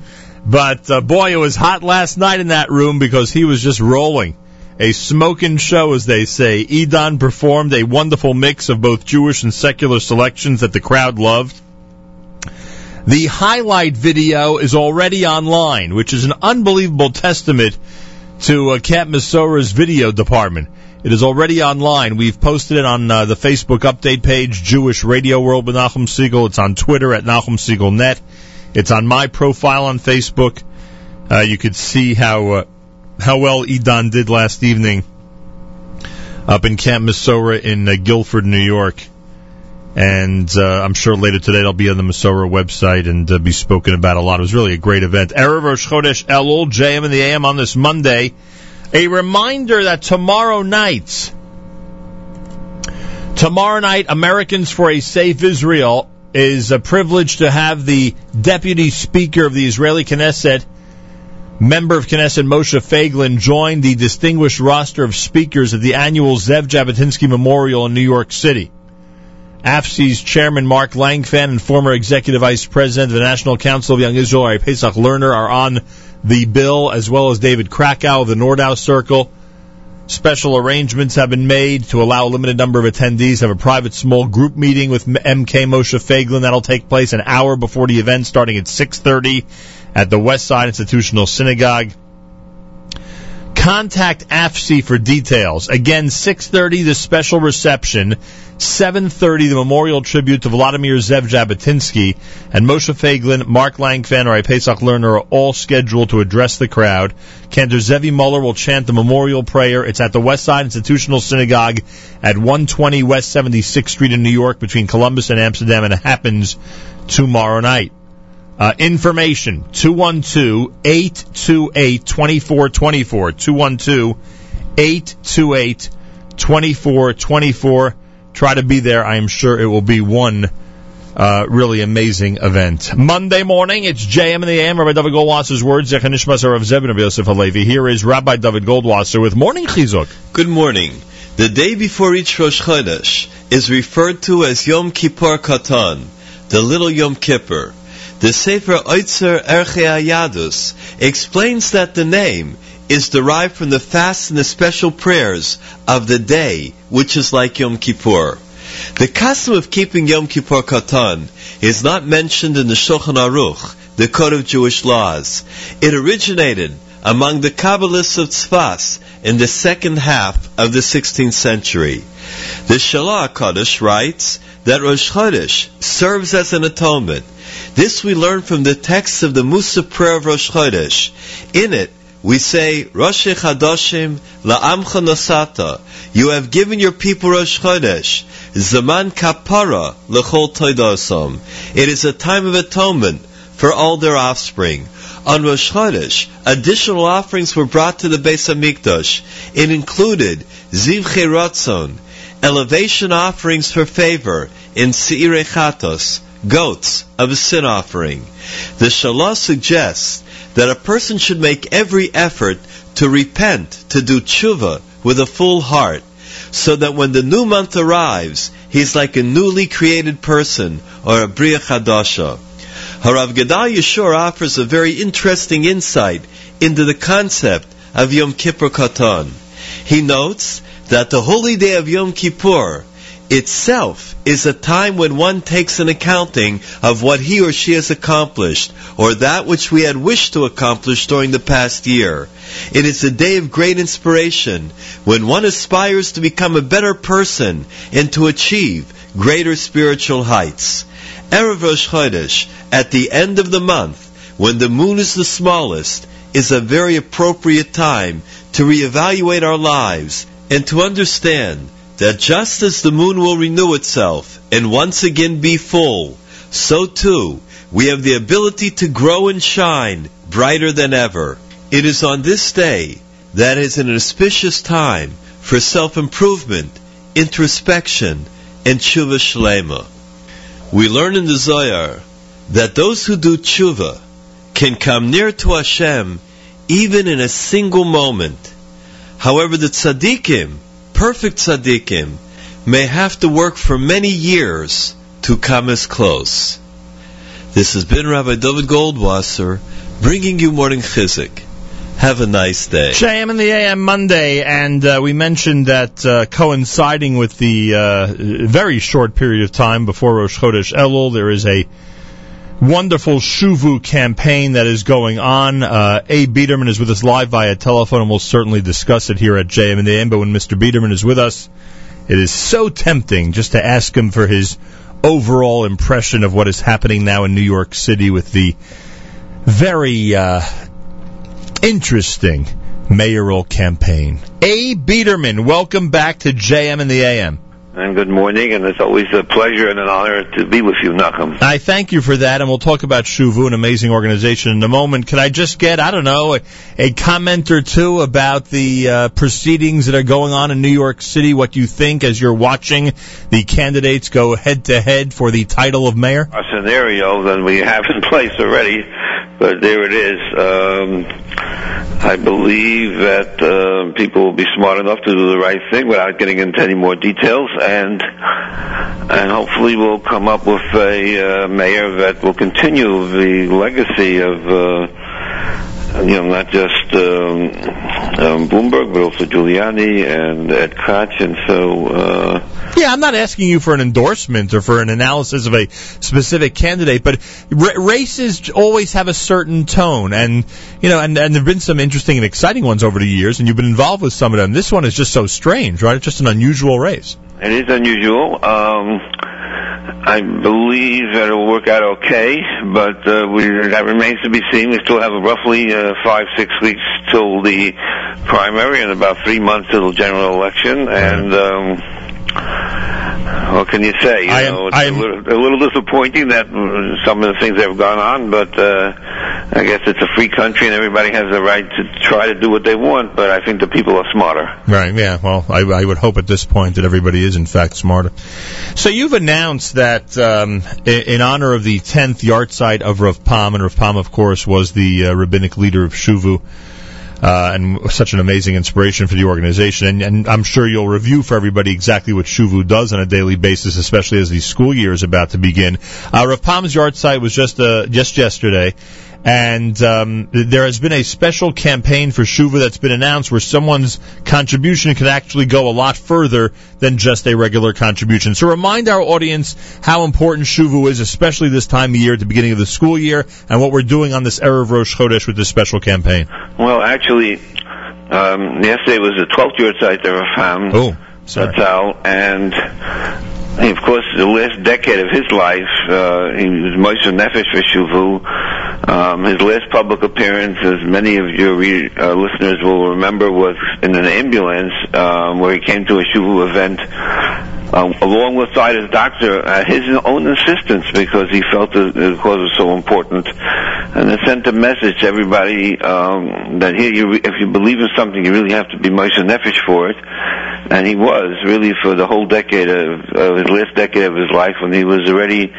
but uh, boy, it was hot last night in that room because he was just rolling. A smoking show, as they say. Edon performed a wonderful mix of both Jewish and secular selections that the crowd loved. The highlight video is already online, which is an unbelievable testament to uh, Camp Mesorah's video department. It is already online. We've posted it on uh, the Facebook update page, Jewish Radio World with Nachum Segal. It's on Twitter at Nachum Segal Net. It's on my profile on Facebook. Uh, you could see how uh, how well Edon did last evening up in Camp Mesorah in uh, Guilford, New York. And uh, I'm sure later today it'll be on the Mesorah website and uh, be spoken about a lot. It was really a great event. Erev Rosh Chodesh Elul, JM in the AM on this Monday. A reminder that tomorrow night, tomorrow night, Americans for a Safe Israel is a privilege to have the Deputy Speaker of the Israeli Knesset, member of Knesset Moshe Feiglin, join the distinguished roster of speakers at the annual Zev Jabotinsky Memorial in New York City. AFC's chairman Mark Langfan and former executive vice president of the National Council of Young Israel, Ari Pesach Lerner, are on the bill, as well as David Krakow of the Nordau Circle. Special arrangements have been made to allow a limited number of attendees to have a private small group meeting with MK Moshe Feiglin. That'll take place an hour before the event, starting at 6.30 at the West Side Institutional Synagogue. Contact AFC for details. Again, 6.30, the special reception. 7.30, the memorial tribute to Vladimir Zev Jabotinsky. And Moshe Feiglin, Mark Langfan, or Pesach Lerner are all scheduled to address the crowd. Cantor Zevi Muller will chant the memorial prayer. It's at the West Side Institutional Synagogue at 120 West 76th Street in New York between Columbus and Amsterdam, and it happens tomorrow night. Uh, information 212 828 2424. 212 828 2424. Try to be there. I am sure it will be one uh, really amazing event. Monday morning, it's JM in the AM. Rabbi David Goldwasser's words. Zechanishmas of Zebin of Yosef Halevi. Here is Rabbi David Goldwasser with Morning Chizuk. Good morning. The day before each Rosh Chodesh is referred to as Yom Kippur Katan, the little Yom Kippur. The Sefer Oitzer Erche Ayadus explains that the name is derived from the fast and the special prayers of the day, which is like Yom Kippur. The custom of keeping Yom Kippur Katan is not mentioned in the Shulchan Aruch, the Code of Jewish Laws. It originated among the Kabbalists of Tzfas in the second half of the 16th century. The Shalah Kaddish writes that Rosh Chodesh serves as an atonement. This we learn from the text of the Musaf prayer of Rosh Chodesh. In it, we say, Rosh Chadoshim la'amcha nosata. You have given your people Rosh Chodesh. Zaman kapara lechol toidosam. It is a time of atonement for all their offspring. On Rosh Chodesh, additional offerings were brought to the Beis Hamikdash. It included zivchei ratzon, elevation offerings for favor in seirei chatos, goats of a sin offering. The Shalah suggests that a person should make every effort to repent, to do tshuva with a full heart, so that when the new month arrives, he's like a newly created person or a Bria Chadasha. Harav Gedal Yeshur offers a very interesting insight into the concept of Yom Kippur Katan. He notes that the holy day of Yom Kippur itself is a time when one takes an accounting of what he or she has accomplished, or that which we had wished to accomplish during the past year. It is a day of great inspiration when one aspires to become a better person and to achieve greater spiritual heights. Erev Rosh Chodesh, at the end of the month, when the moon is the smallest, is a very appropriate time to reevaluate our lives and to understand that just as the moon will renew itself and once again be full, so too we have the ability to grow and shine brighter than ever. It is on this day that is an auspicious time for self-improvement, introspection, and tshuva shlema. We learn in the Zohar that those who do tshuva can come near to Hashem even in a single moment. However, the tzaddikim, perfect tzaddikim, may have to work for many years to come as close. This has been Rabbi David Goldwasser bringing you morning chizuk. Have a nice day. JM in the AM Monday, and uh, we mentioned that uh, coinciding with the uh, very short period of time before Rosh Chodesh Elul, there is a wonderful Shuvu campaign that is going on. Uh, Abe Biderman is with us live via telephone, and we'll certainly discuss it here at JM in the AM. But when Mr. Biderman is with us, it is so tempting just to ask him for his overall impression of what is happening now in New York City with the very uh, interesting mayoral campaign. Abe Biderman, welcome back to JM in the AM. And good morning, and it's always a pleasure and an honor to be with you, Nachum. I thank you for that, and we'll talk about Shuvu, an amazing organization, in a moment. Can I just get, I don't know, a, a comment or two about the uh, proceedings that are going on in New York City, what you think as you're watching the candidates go head to head for the title of mayor? Our scenario than we have in place already, but there it is. Um, I believe that uh, people will be smart enough to do the right thing without getting into any more details, and and hopefully we'll come up with a uh, mayor that will continue the legacy of. Uh, you know, not just um, um, Bloomberg, but also Giuliani and Ed Koch, and so uh, Yeah, I'm not asking you for an endorsement or for an analysis of a specific candidate, but r- races always have a certain tone, and you know, and, and there've been some interesting and exciting ones over the years, and you've been involved with some of them. This one is just so strange, right? It's just an unusual race. It is unusual. Um, I believe that it will work out okay, but uh, we, that remains to be seen. We still have roughly uh, five, six weeks till the primary and about three months till the general election. And um, what can you say? You I am- know, it's I a, little, a little disappointing that some of the things that have gone on, but uh, I guess it's a free country and everybody has the right to try to do what they want. But I think the people are smarter. Right, yeah. Well, I, I would hope at this point that everybody is, in fact, smarter. So you've announced that um, in honor of the 10th yahrzeit of Rav Pam, and Rav Pam, of course, was the uh, rabbinic leader of Shuvu, uh, and such an amazing inspiration for the organization. And, and I'm sure you'll review for everybody exactly what Shuvu does on a daily basis, especially as the school year is about to begin. Uh, Rav Pam's yahrzeit was just uh, just yesterday. And um, there has been a special campaign for Shuvu that's been announced where someone's contribution can actually go a lot further than just a regular contribution. So remind our audience how important Shuvu is, especially this time of year at the beginning of the school year, and what we're doing on this Erev Rosh Chodesh with this special campaign. Well, actually, um, yesterday was the 12th yahrzeit of Rav Pam. Oh, sorry. Zatzal, and of course, the last decade of his life, uh, he was Moser Nefesh for Shuvu. Um, his last public appearance, as many of your re- uh, listeners will remember, was in an ambulance um, where he came to a Shuvu event uh, along with his doctor at his own insistence because he felt the, the cause was so important. And it sent a message to everybody um, that here, you, if you believe in something, you really have to be Moser Nefesh for it. And he was really for the whole decade of, of his last decade of his life when he was already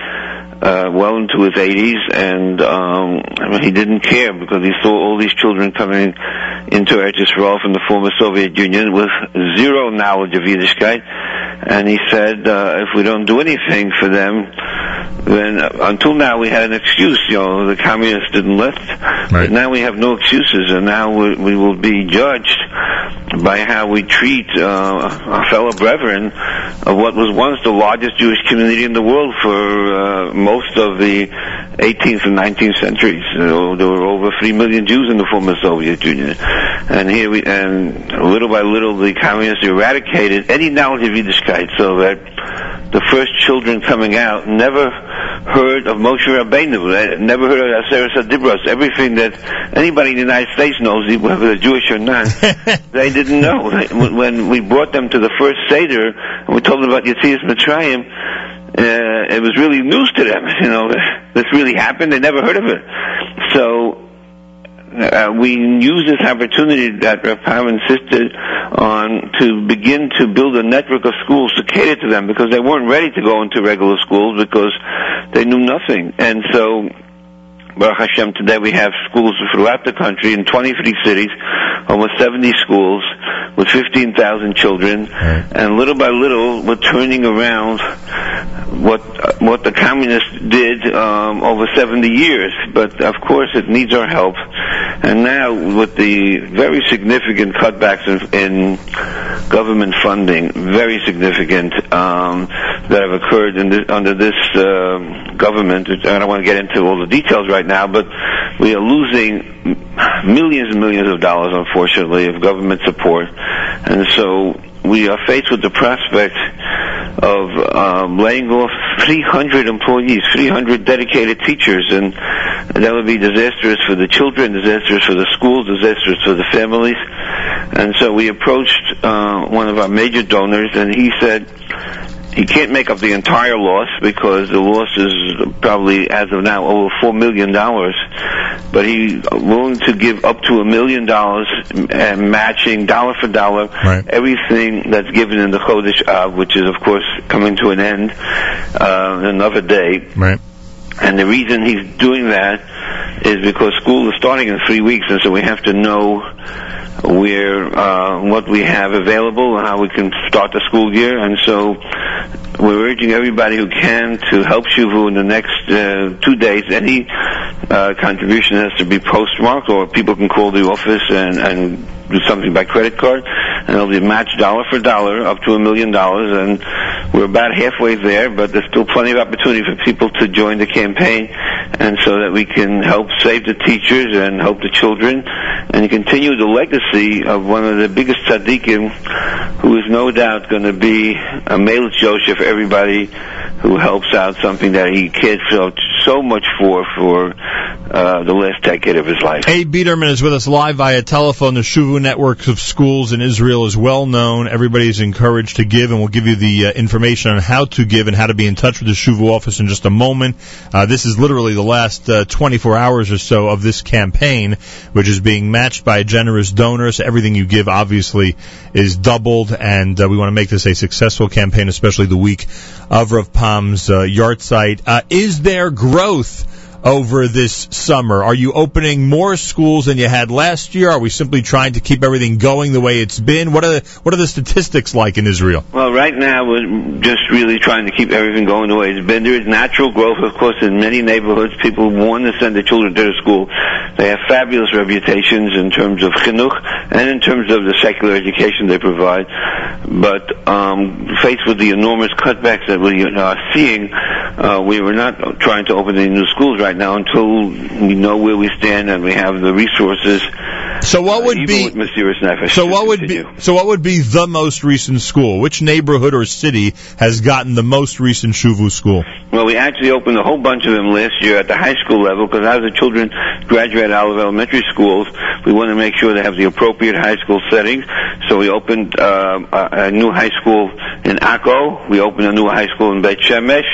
uh, well into his 80s, and um, he didn't care because he saw all these children coming into Eretz Yisrael from the former Soviet Union with zero knowledge of Yiddishkeit, and he said, uh, if we don't do anything for them, then uh, until now we had an excuse. You know, the communists didn't lift, but now we have no excuses, and now we, we will be judged by how we treat uh, our fellow brethren of what was once the largest Jewish community in the world for uh, most of the 18th and 19th centuries. You know, there were over three million Jews in the former Soviet Union, and here we and little by little the communists eradicated any knowledge of Yiddishkeit, so that the first children coming out never heard of Moshe Rabbeinu, never heard of Aseret Adibros. Everything that anybody in the United States knows, whether they're Jewish or not, they didn't know. When we brought them to the first Seder, and we told them about Yetzias Mitzrayim, uh, it was really news to them. You know, this really happened. They never heard of it. So uh, we use this opportunity that Rav Pam insisted on to begin to build a network of schools to cater to them because they weren't ready to go into regular schools because they knew nothing. And so Baruch Hashem, today we have schools throughout the country in 23 cities, almost 70 schools with 15,000 children, and little by little we're turning around what what the communists did um, over 70 years. But of course, it needs our help. And now, with the very significant cutbacks in, in government funding, very significant um, that have occurred in this, under this uh, government. I don't want to get into all the details right now, but we are losing millions and millions of dollars, unfortunately, of government support, and so we are faced with the prospect of um, laying off 300 employees, 300 dedicated teachers, and that would be disastrous for the children, disastrous for the schools, disastrous for the families. And so we approached uh, one of our major donors, and he said he can't make up the entire loss because the loss is probably, as of now, over four million dollars. But he willing to give up to a million dollars and matching dollar for dollar everything that's given in the Chodesh Av, which is, of course, coming to an end uh, another day. Right. And the reason he's doing that is because school is starting in three weeks, and so we have to know where uh, what we have available and how we can start the school year. And so we're urging everybody who can to help Shuvu in the next uh, two days. Any uh, contribution has to be postmarked, or people can call the office and, and do something by credit card, and it'll be matched dollar for dollar up to a million dollars. And we're about halfway there, but there's still plenty of opportunity for people to join the campaign, and so that we can help save the teachers and help the children, and continue the legacy of one of the biggest tzaddikim, who is no doubt going to be a Melitz Yosher everybody who helps out something that he cared so, so much for for uh, the last decade of his life. Abe Biderman is with us live via telephone. The Shuvu networks of schools in Israel is well known. Everybody is encouraged to give, and we'll give you the uh, information on how to give and how to be in touch with the Shuvu office in just a moment. Uh, this is literally the last uh, 24 hours or so of this campaign, which is being matched by generous donor. So everything you give, obviously, is doubled, and uh, we want to make this a successful campaign, especially the week of Rav Pam's uh, yahrzeit. Uh, is there growth? Over this summer? Are you opening more schools than you had last year? Are we simply trying to keep everything going the way it's been? What are the, what are the statistics like in Israel? Well, right now we're just really trying to keep everything going the way it's been. There is natural growth, of course, in many neighborhoods. People want to send their children to school. They have fabulous reputations in terms of chinuch and in terms of the secular education they provide. But um, faced with the enormous cutbacks that we are seeing, uh, we were not trying to open any new schools right now until we know where we stand and we have the resources. So what would even be so what would be so what would be the most recent school? Which neighborhood or city has gotten the most recent Shuvu school? Well, we actually opened a whole bunch of them last year at the high school level because as the children graduate out of elementary schools, we want to make sure they have the appropriate high school settings. So we opened uh, a, a new high school in Akko. We opened a new high school in Beit Shemesh.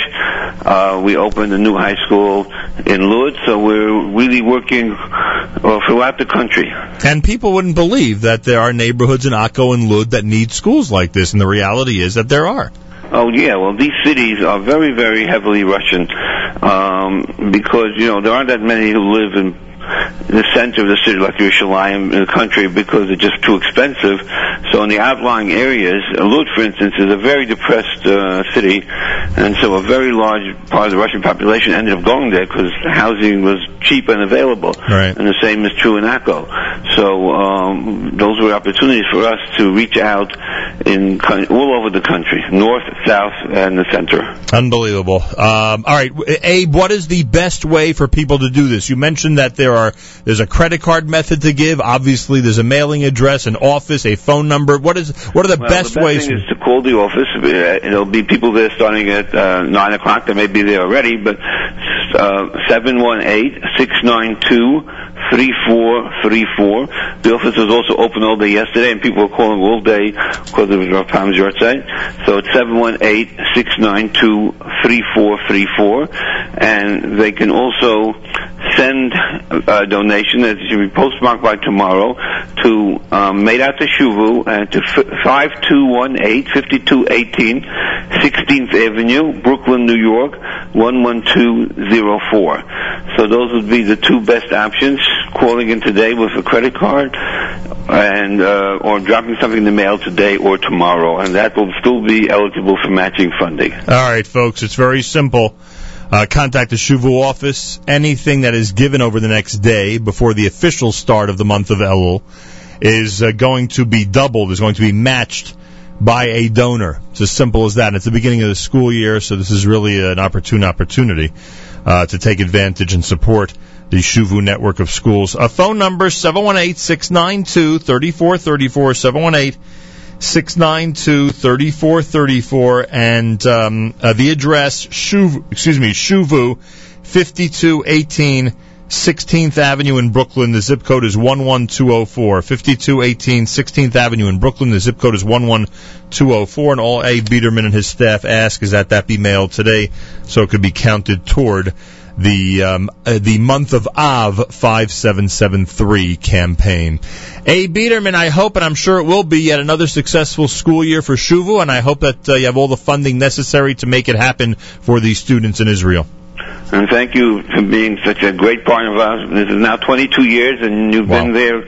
Uh, we opened a new high school in Lud. So we're really working uh, throughout the country. And people wouldn't believe that there are neighborhoods in Akko and Lud that need schools like this, and the reality is that there are. Oh yeah, well these cities are very, very heavily Russian um, because you know there aren't that many who live in the center of the city like Yerushalayim in the country because it's just too expensive. So in the outlying areas, Lud, for instance, is a very depressed uh, city, and so a very large part of the Russian population ended up going there because housing was cheap and available. Right. And the same is true in Akko. So um, those were opportunities for us to reach out in all over the country, north, south, and the center. Unbelievable. Um, all right, Abe, what is the best way for people to do this? You mentioned that there are there's a credit card method to give. Obviously, there's a mailing address, an office, a phone number. What is what are the Well, best the best ways? thing is to call the office. Uh, There'll be people there starting at uh, 9 o'clock. They may be there already, but uh, 718-692-3434. The office was also open all day yesterday, and people were calling all day because it was Rav yahrzeit. So it's 718-692-3434. And they can also send a donation that should be postmarked by tomorrow to um, Made Out Shuvu and to f- 5218 5218 16th Avenue, Brooklyn, New York 11204. So those would be the two best options. Calling in today with a credit card and uh, or dropping something in the mail today or tomorrow, and that will still be eligible for matching funding. All right, folks, it's very simple. Uh, contact the Shuvu office. Anything that is given over the next day before the official start of the month of Elul is uh, going to be doubled, is going to be matched by a donor. It's as simple as that. And it's the beginning of the school year, so this is really an opportune opportunity uh, to take advantage and support the Shuvu network of schools. A phone number 718-692-3434 718 692 3434 and um, uh, the address Shuvu, excuse me Shuvu 5218 16th Avenue in Brooklyn the zip code is 11204 5218 16th Avenue in Brooklyn the zip code is 11204 and all Abe Biderman and his staff ask is that that be mailed today so it could be counted toward the um, uh, the month of Av 5773 campaign. Abe Biderman, I hope and I'm sure it will be yet another successful school year for Shuvu, and I hope that uh, you have all the funding necessary to make it happen for these students in Israel. And thank you for being such a great partner of ours. This is now 22 years, and you've been there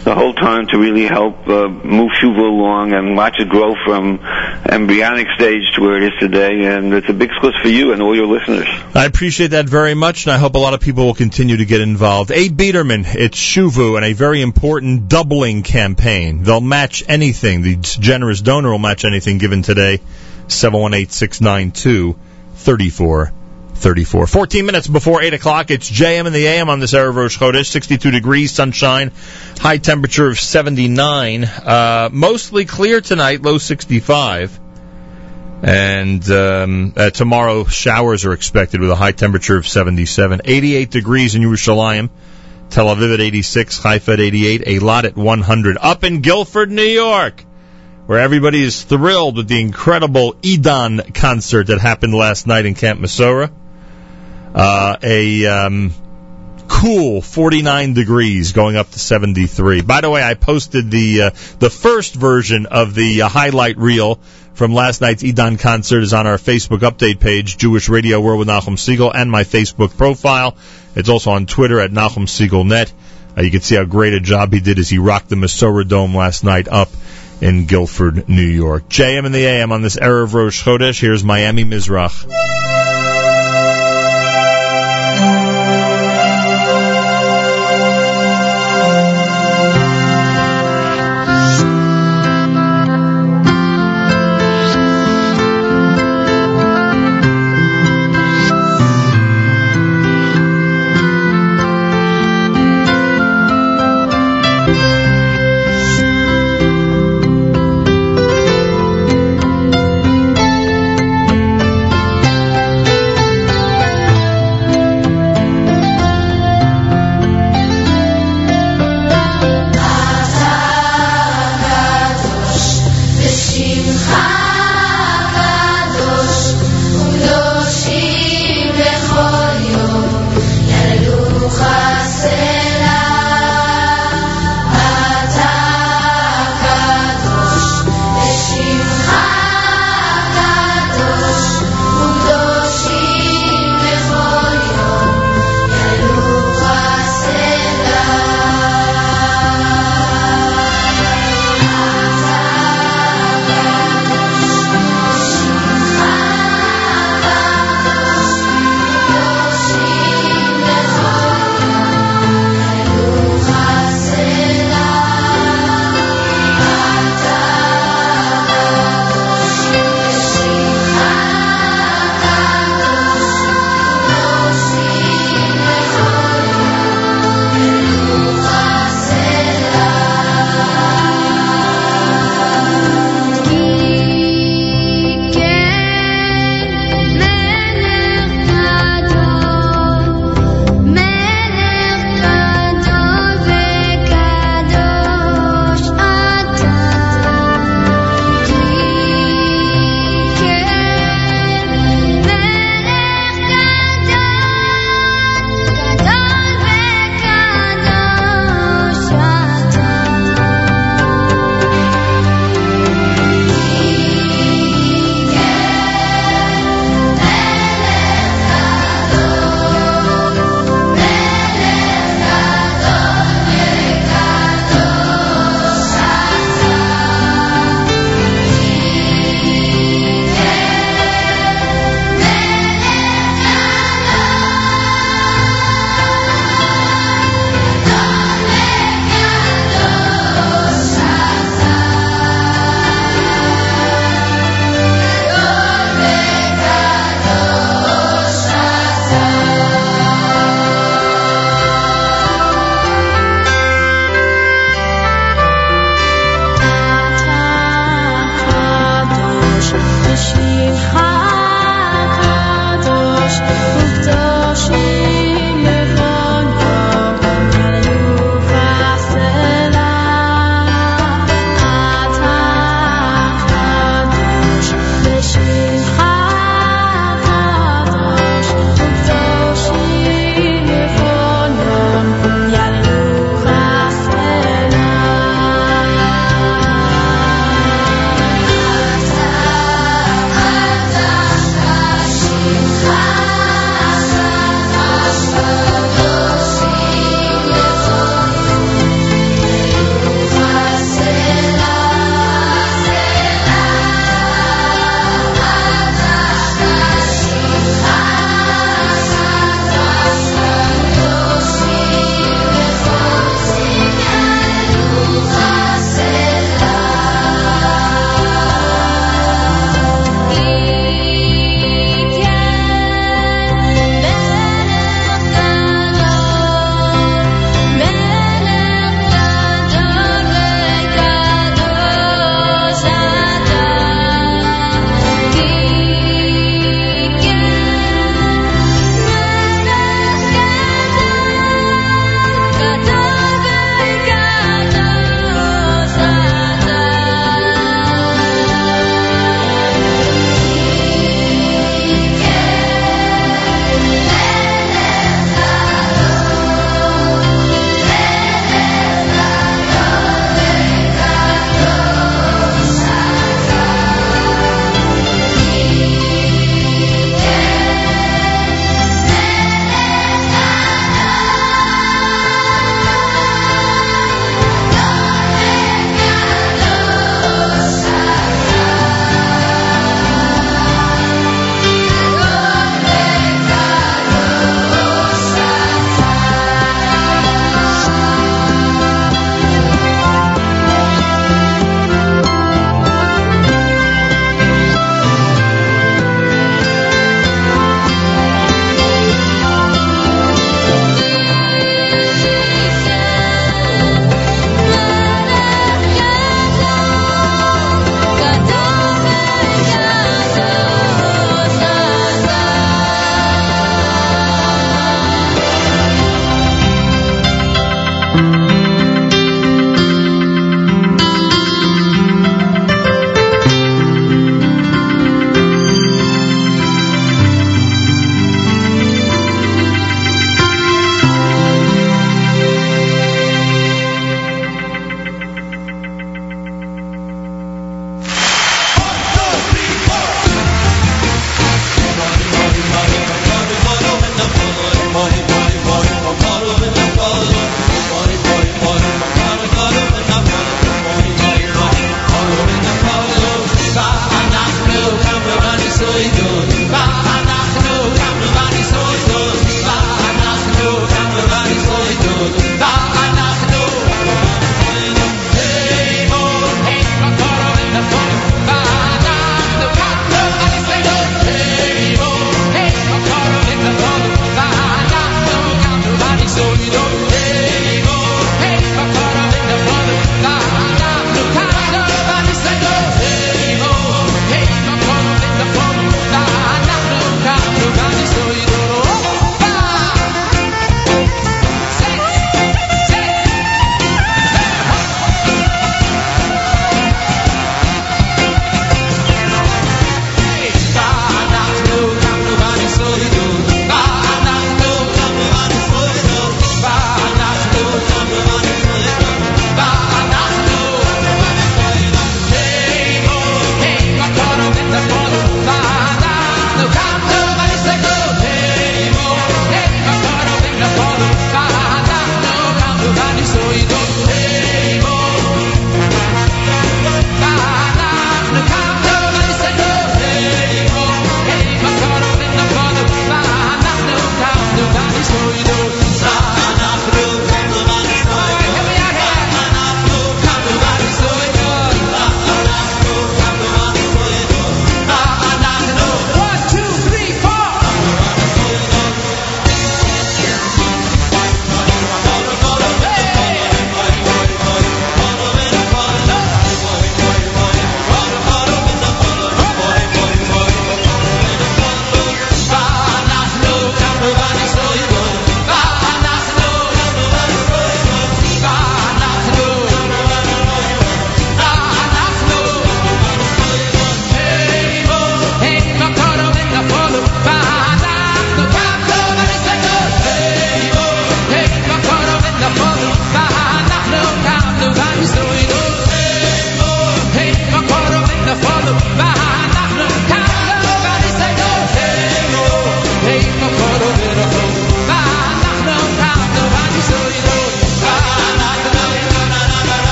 the whole time to really help uh, move Shuvu along and watch it grow from embryonic stage to where it is today. And it's a big plus for you and all your listeners. I appreciate that very much, and I hope a lot of people will continue to get involved. Abe Biderman, it's Shuvu, and a very important doubling campaign. They'll match anything. The generous donor will match anything given today. 718 692 34 34. 14 minutes before 8 o'clock, it's JM in the AM on this Erev Rosh Chodesh, 62 degrees, sunshine, high temperature of 79. Uh, mostly clear tonight, low 65. And um, uh, tomorrow, showers are expected with a high temperature of 77. 88 degrees in Yerushalayim. Tel Aviv at 86, Haifa at 88, Eilat at 100. Up in Guilford, New York, where everybody is thrilled with the incredible Edan concert that happened last night in Camp Mesorah. Uh, a um, cool 49 degrees going up to 73. By the way, I posted the uh, the first version of the uh, highlight reel from last night's Edan concert is on our Facebook update page, Jewish Radio World with Nachum Segal, and my Facebook profile. It's also on Twitter at Nachum Segal Net. Uh, you can see how great a job he did as he rocked the Mesorah Dome last night up in Guilford, New York. JM in the AM on this era of Rosh Chodesh. Here's Miami Mizrach.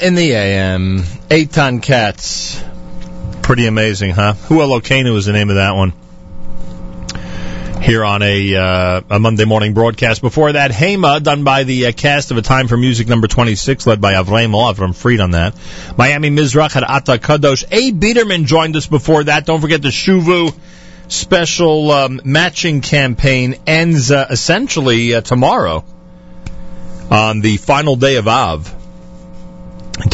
In the AM. Eitan Katz. Pretty amazing, huh? Who Elokenu is the name of that one. Here on a, uh, a Monday morning broadcast. Before that, Hema, done by the uh, cast of A Time for Music number 26, led by Avram Avram Fried on that. Miami Mizrach had Ata Kadosh. Abe Biderman joined us before that. Don't forget the Shuvu special um, matching campaign ends uh, essentially uh, tomorrow on the final day of Av.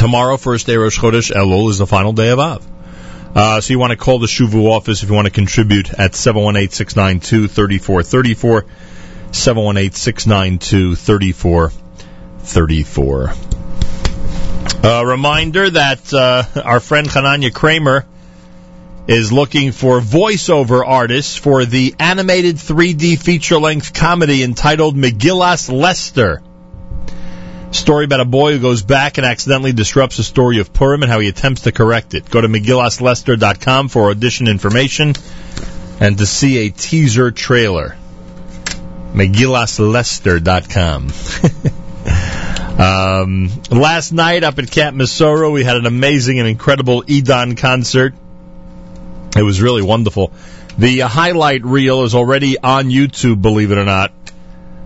Tomorrow, first day Rosh Chodesh Elul, is the final day of Av. Uh, so you want to call the Shuvu office if you want to contribute at 718-692-3434, 718-692-3434. A reminder that uh, our friend Hananya Kramer is looking for voiceover artists for the animated 3D feature-length comedy entitled Megillas Lester. Story about a boy who goes back and accidentally disrupts the story of Purim and how he attempts to correct it. Go to MegillasLester.com for audition information and to see a teaser trailer. MegillasLester.com. um, last night up at Camp Mesorah, we had an amazing and incredible Edon concert. It was really wonderful. The highlight reel is already on YouTube, believe it or not.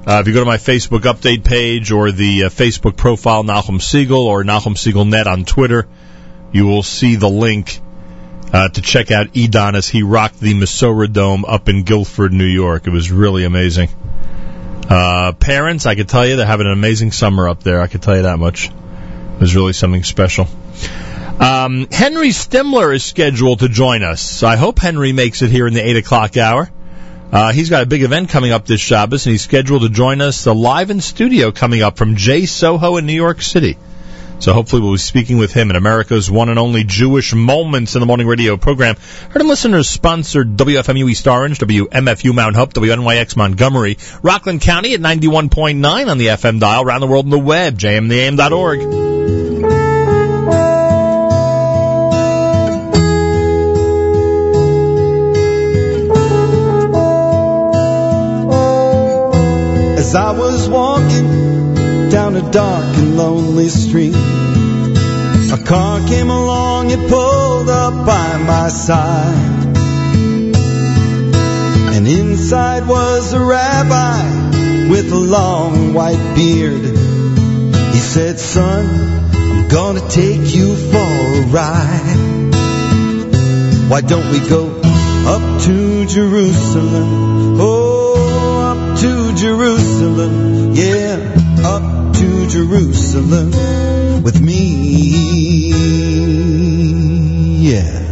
Uh, if you go to my Facebook update page or the uh, Facebook profile Nachum Segal or Nachum Segal Net on Twitter, you will see the link uh, to check out Edon as he rocked the Mesorah Dome up in Guilford, New York. It was really amazing. Uh, parents, I could tell you they're having an amazing summer up there. I could tell you that much. It was really something special. Um, Henry Stimler is scheduled to join us. I hope Henry makes it here in the 8 o'clock hour. Uh, he's got a big event coming up this Shabbos, and he's scheduled to join us uh, live in studio coming up from JSoho in New York City. So hopefully we'll be speaking with him in America's one and only Jewish Moments in the Morning Radio program. Heard and listeners sponsored WFMU East Orange, WMFU Mount Hope, WNYX Montgomery, Rockland County at 91.9 on the FM dial, around the world on the web, jmintheam.org. I was walking down a dark and lonely street, a car came along, it pulled up by my side. And inside was a rabbi with a long white beard. He said, Son, I'm gonna take you for a ride. Why don't we go up to Jerusalem? To Jerusalem. Yeah, up to Jerusalem with me. Yeah.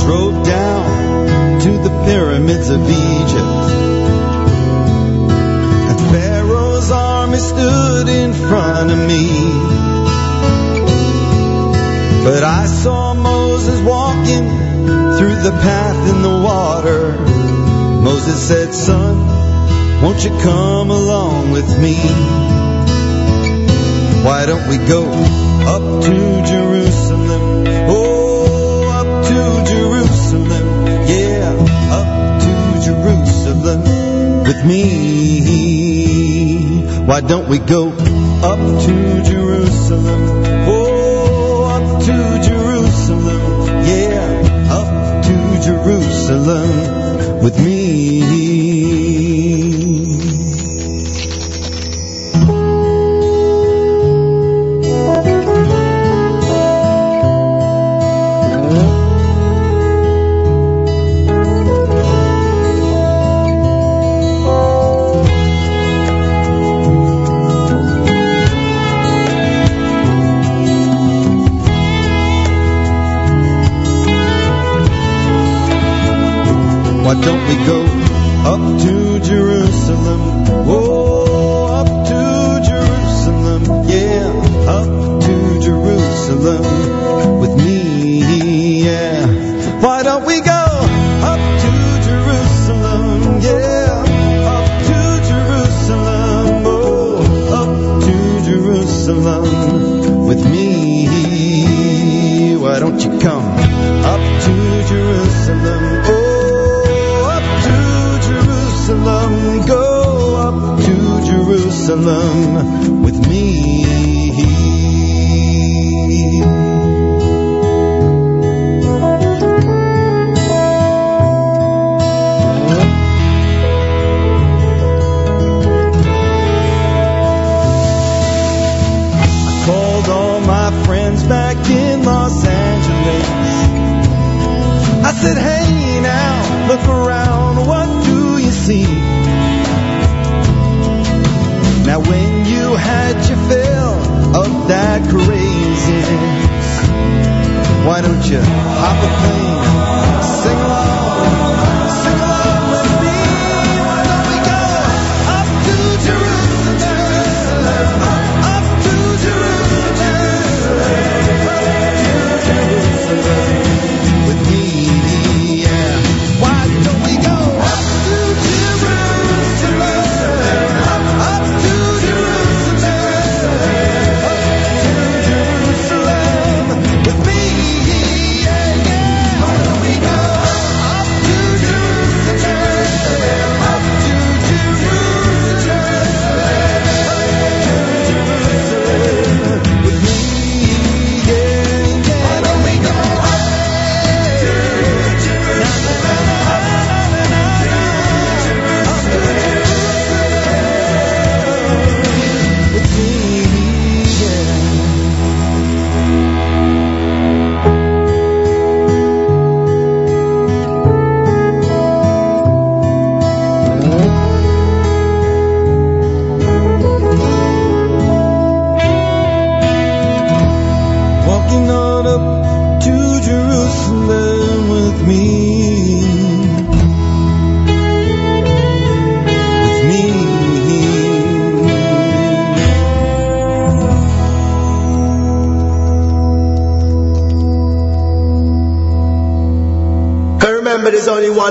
Drove down to the pyramids of Egypt. Stood in front of me. But I saw Moses walking through the path in the water. Moses said, Son, won't you come along with me? Why don't we go up to Jerusalem? Oh, up to Jerusalem. Yeah, up to Jerusalem with me. Why don't we go up to Jerusalem? Oh, up to Jerusalem. Yeah, up to Jerusalem with me. We go Jerusalem with me. I called all my friends back in Los Angeles. I said, hey now, look around, what do you see? Had your fill of that craziness, why don't you hop a plane,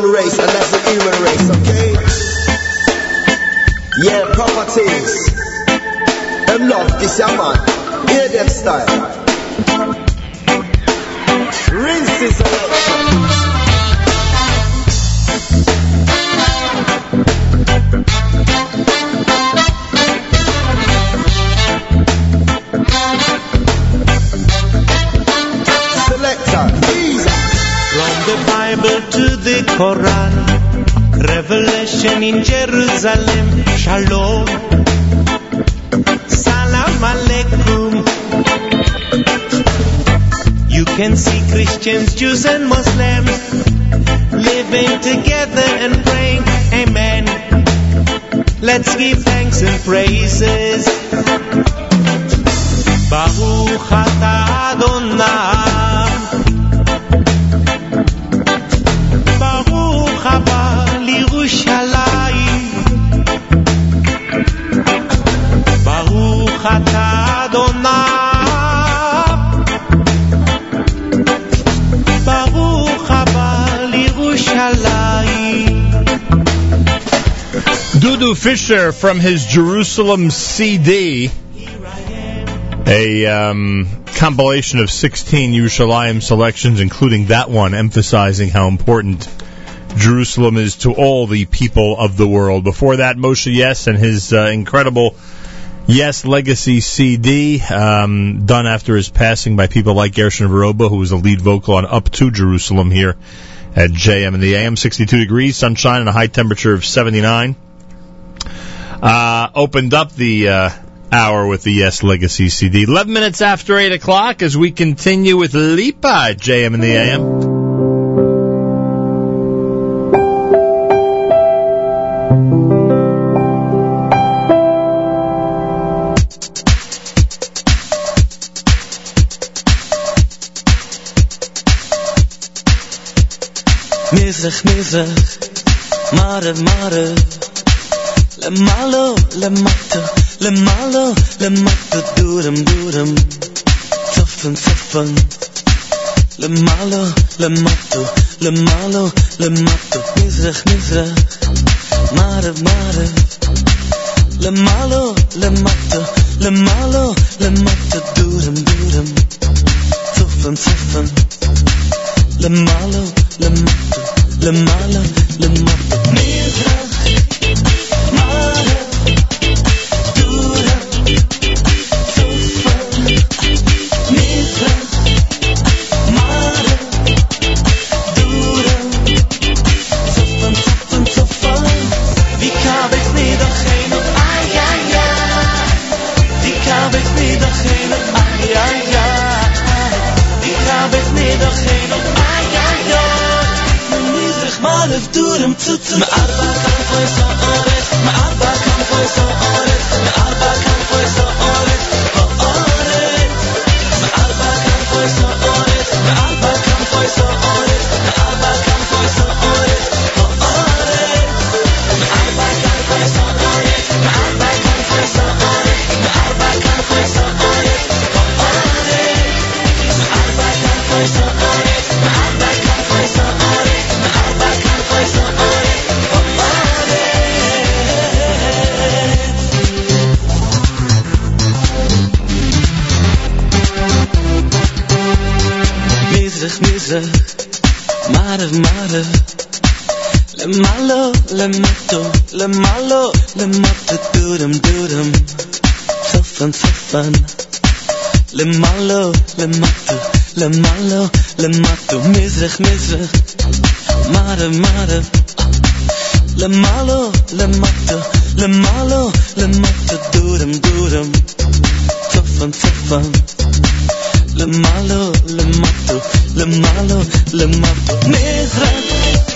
race, and that's the human race, okay? Yeah, properties. Them love this, yeah, man. Hear them style. Quran, Revelation in Jerusalem, Shalom, Salam Alaikum. You can see Christians, Jews, and Muslims living together and praying, Amen. Let's give thanks and praises. Baruch Adonai. Dudu Fisher from his Jerusalem CD, a um, compilation of 16 Yerushalayim selections, including that one, emphasizing how important Jerusalem is to all the people of the world. Before that, Moshe Yess and his uh, incredible Yess Legacy CD, um, done after his passing by people like Gershon Veroba, who was the lead vocal on Up to Jerusalem here at JM in the AM. 62 degrees, sunshine, and a high temperature of 79 uh, opened up the uh, hour with the Yess Legacy CD. 11 minutes after 8 o'clock as we continue with Lipa JM in the AM. Mizrach, Mizrach, Mare, Mare لما لمعلو لمعته لمعلو لمعته دورم دورم صفن صفن لمعلو لمعته لمعلو لمعته نزرخ نزرخ معرف معرف لمعلو لمعته لمعلو لمعته دورم دورم صفن صفن لمعلو لمعته لمعلو لمعته نزرخ Do them kam foi so ore, ma arba. le malo, le matte durum durum, tuffen tuffen. Le malo, le matte, le malo, le matte, misrig misrig, mare mare. Le malo, le matte, le malo, le matte durum durum, tuffen tuffen. Le malo, le matte, le malo, le matte, misrig.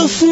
是夫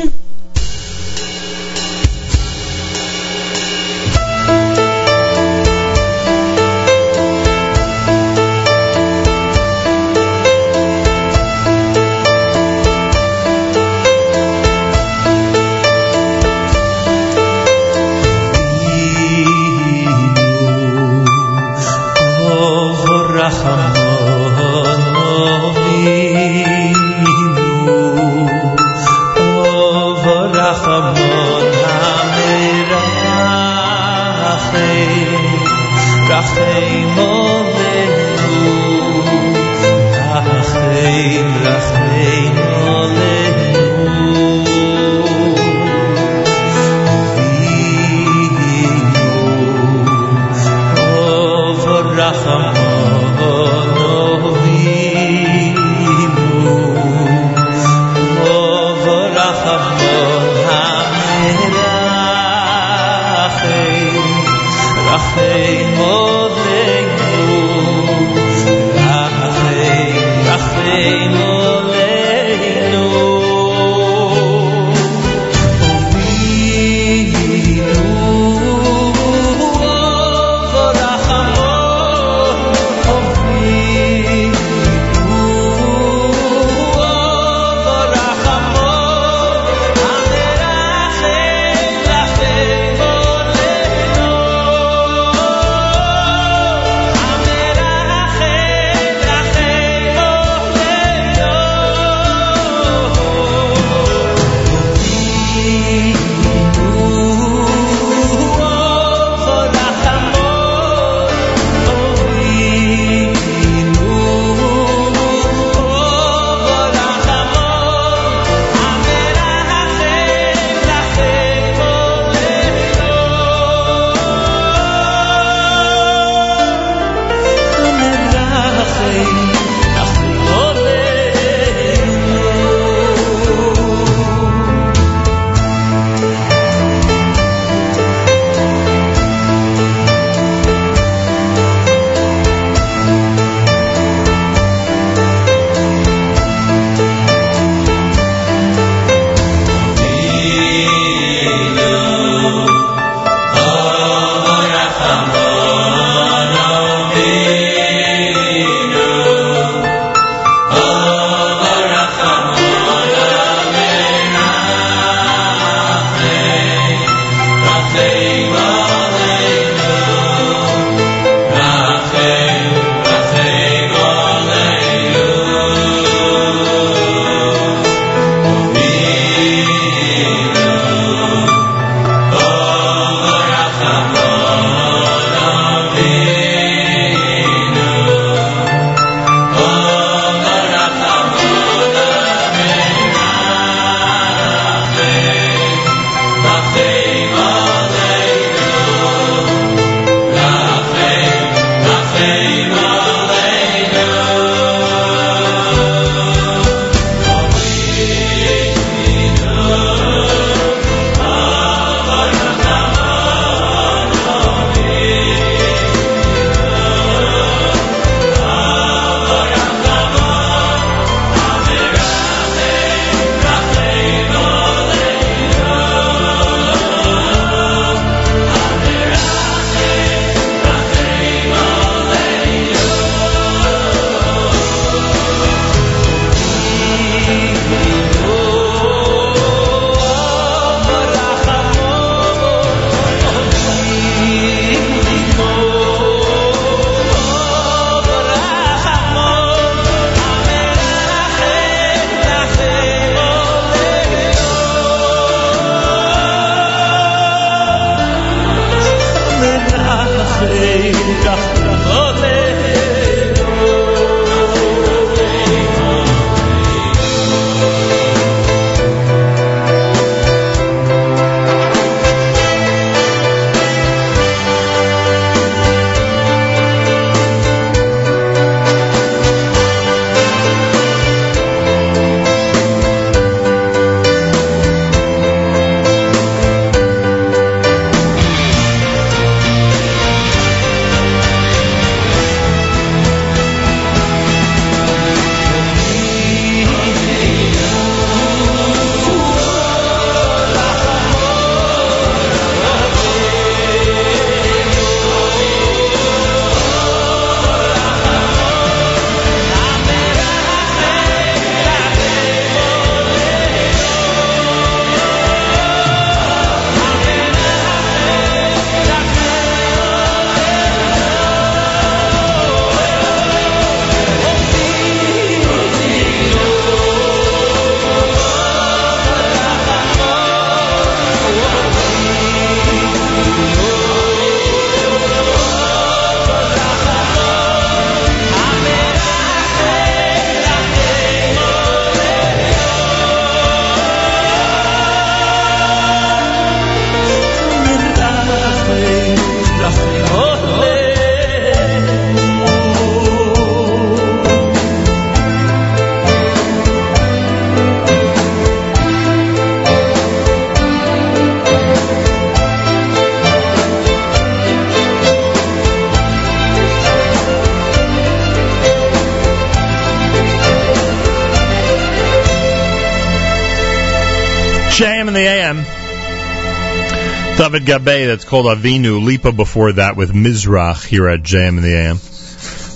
David Gabay, that's called Avinu. Lipa before that with Mizrach here at JM in the AM.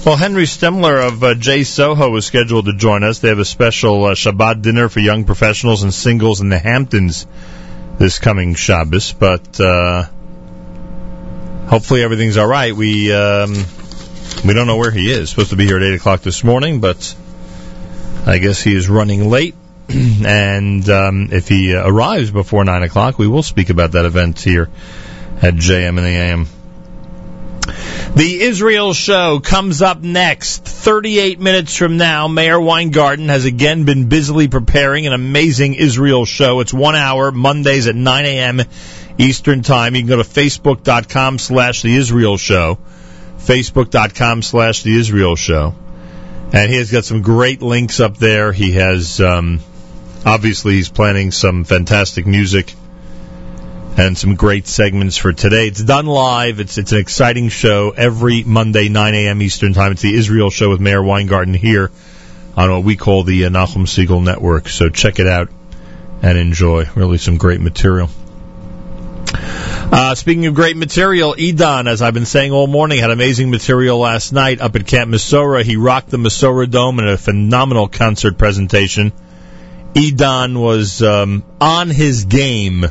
Well, Henry Stimler of uh, JSoho is scheduled to join us. They have a special uh, Shabbat dinner for young professionals and singles in the Hamptons this coming Shabbos, but uh, hopefully everything's all right. We um, we don't know where he is. Supposed to be here at eight o'clock this morning, but I guess he is running late. and um, if he uh, arrives before nine o'clock, we will speak about that event here at JM in the AM. The Israel show comes up next. 38 minutes from now, Meir Weingarten has again been busily preparing an amazing Israel show. It's one hour, Mondays at 9 a.m. Eastern Time. You can go to facebook.com slash the Israel show. Facebook.com slash the Israel show. And he has got some great links up there. He has, um, obviously, he's planning some fantastic music and some great segments for today. It's done live. It's it's an exciting show every Monday, 9 a.m. Eastern Time. It's the Israel Show with Meir Weingarten here on what we call the uh, Nachum Segal Network. So check it out and enjoy. Really some great material. Uh, speaking of great material, Edan, as I've been saying all morning, had amazing material last night up at Camp Mesorah. He rocked the Mesorah Dome in a phenomenal concert presentation. Edan was um, on his game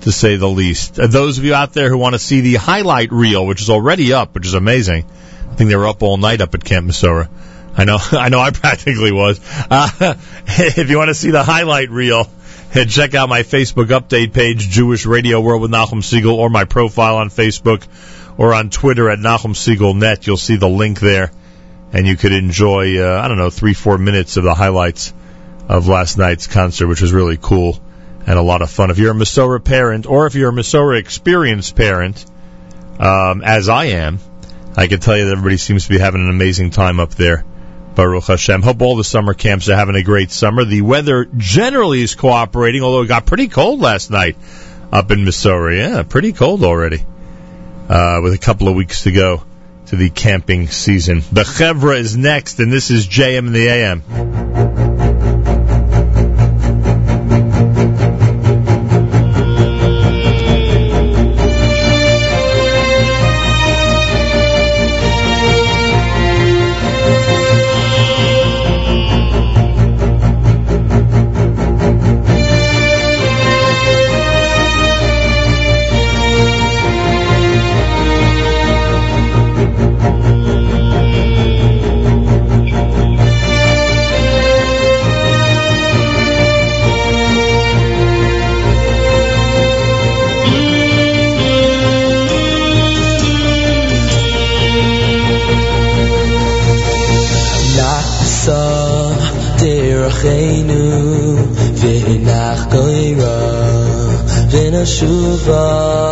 to say the least. Uh, those of you out there who want to see the highlight reel, which is already up, which is amazing. I think they were up all night up at Camp Mesorah. I know, I know, I practically was. Uh, if you want to see the highlight reel, head check out my Facebook update page, Jewish Radio World with Nachum Segal, or my profile on Facebook, or on Twitter at Nachum Segal Net. You'll see the link there, and you could enjoy, uh, I don't know, three, four minutes of the highlights of last night's concert, which was really cool and a lot of fun. If you're a Mesorah parent or if you're a Mesorah experienced parent, um, as I am, I can tell you that everybody seems to be having an amazing time up there. Baruch Hashem. Hope all the summer camps are having a great summer. The weather generally is cooperating, although it got pretty cold last night up in Mesorah. Yeah, pretty cold already. Uh, with a couple of weeks to go to the camping season. The Chevra is next, and this is JM in the AM. tshuva.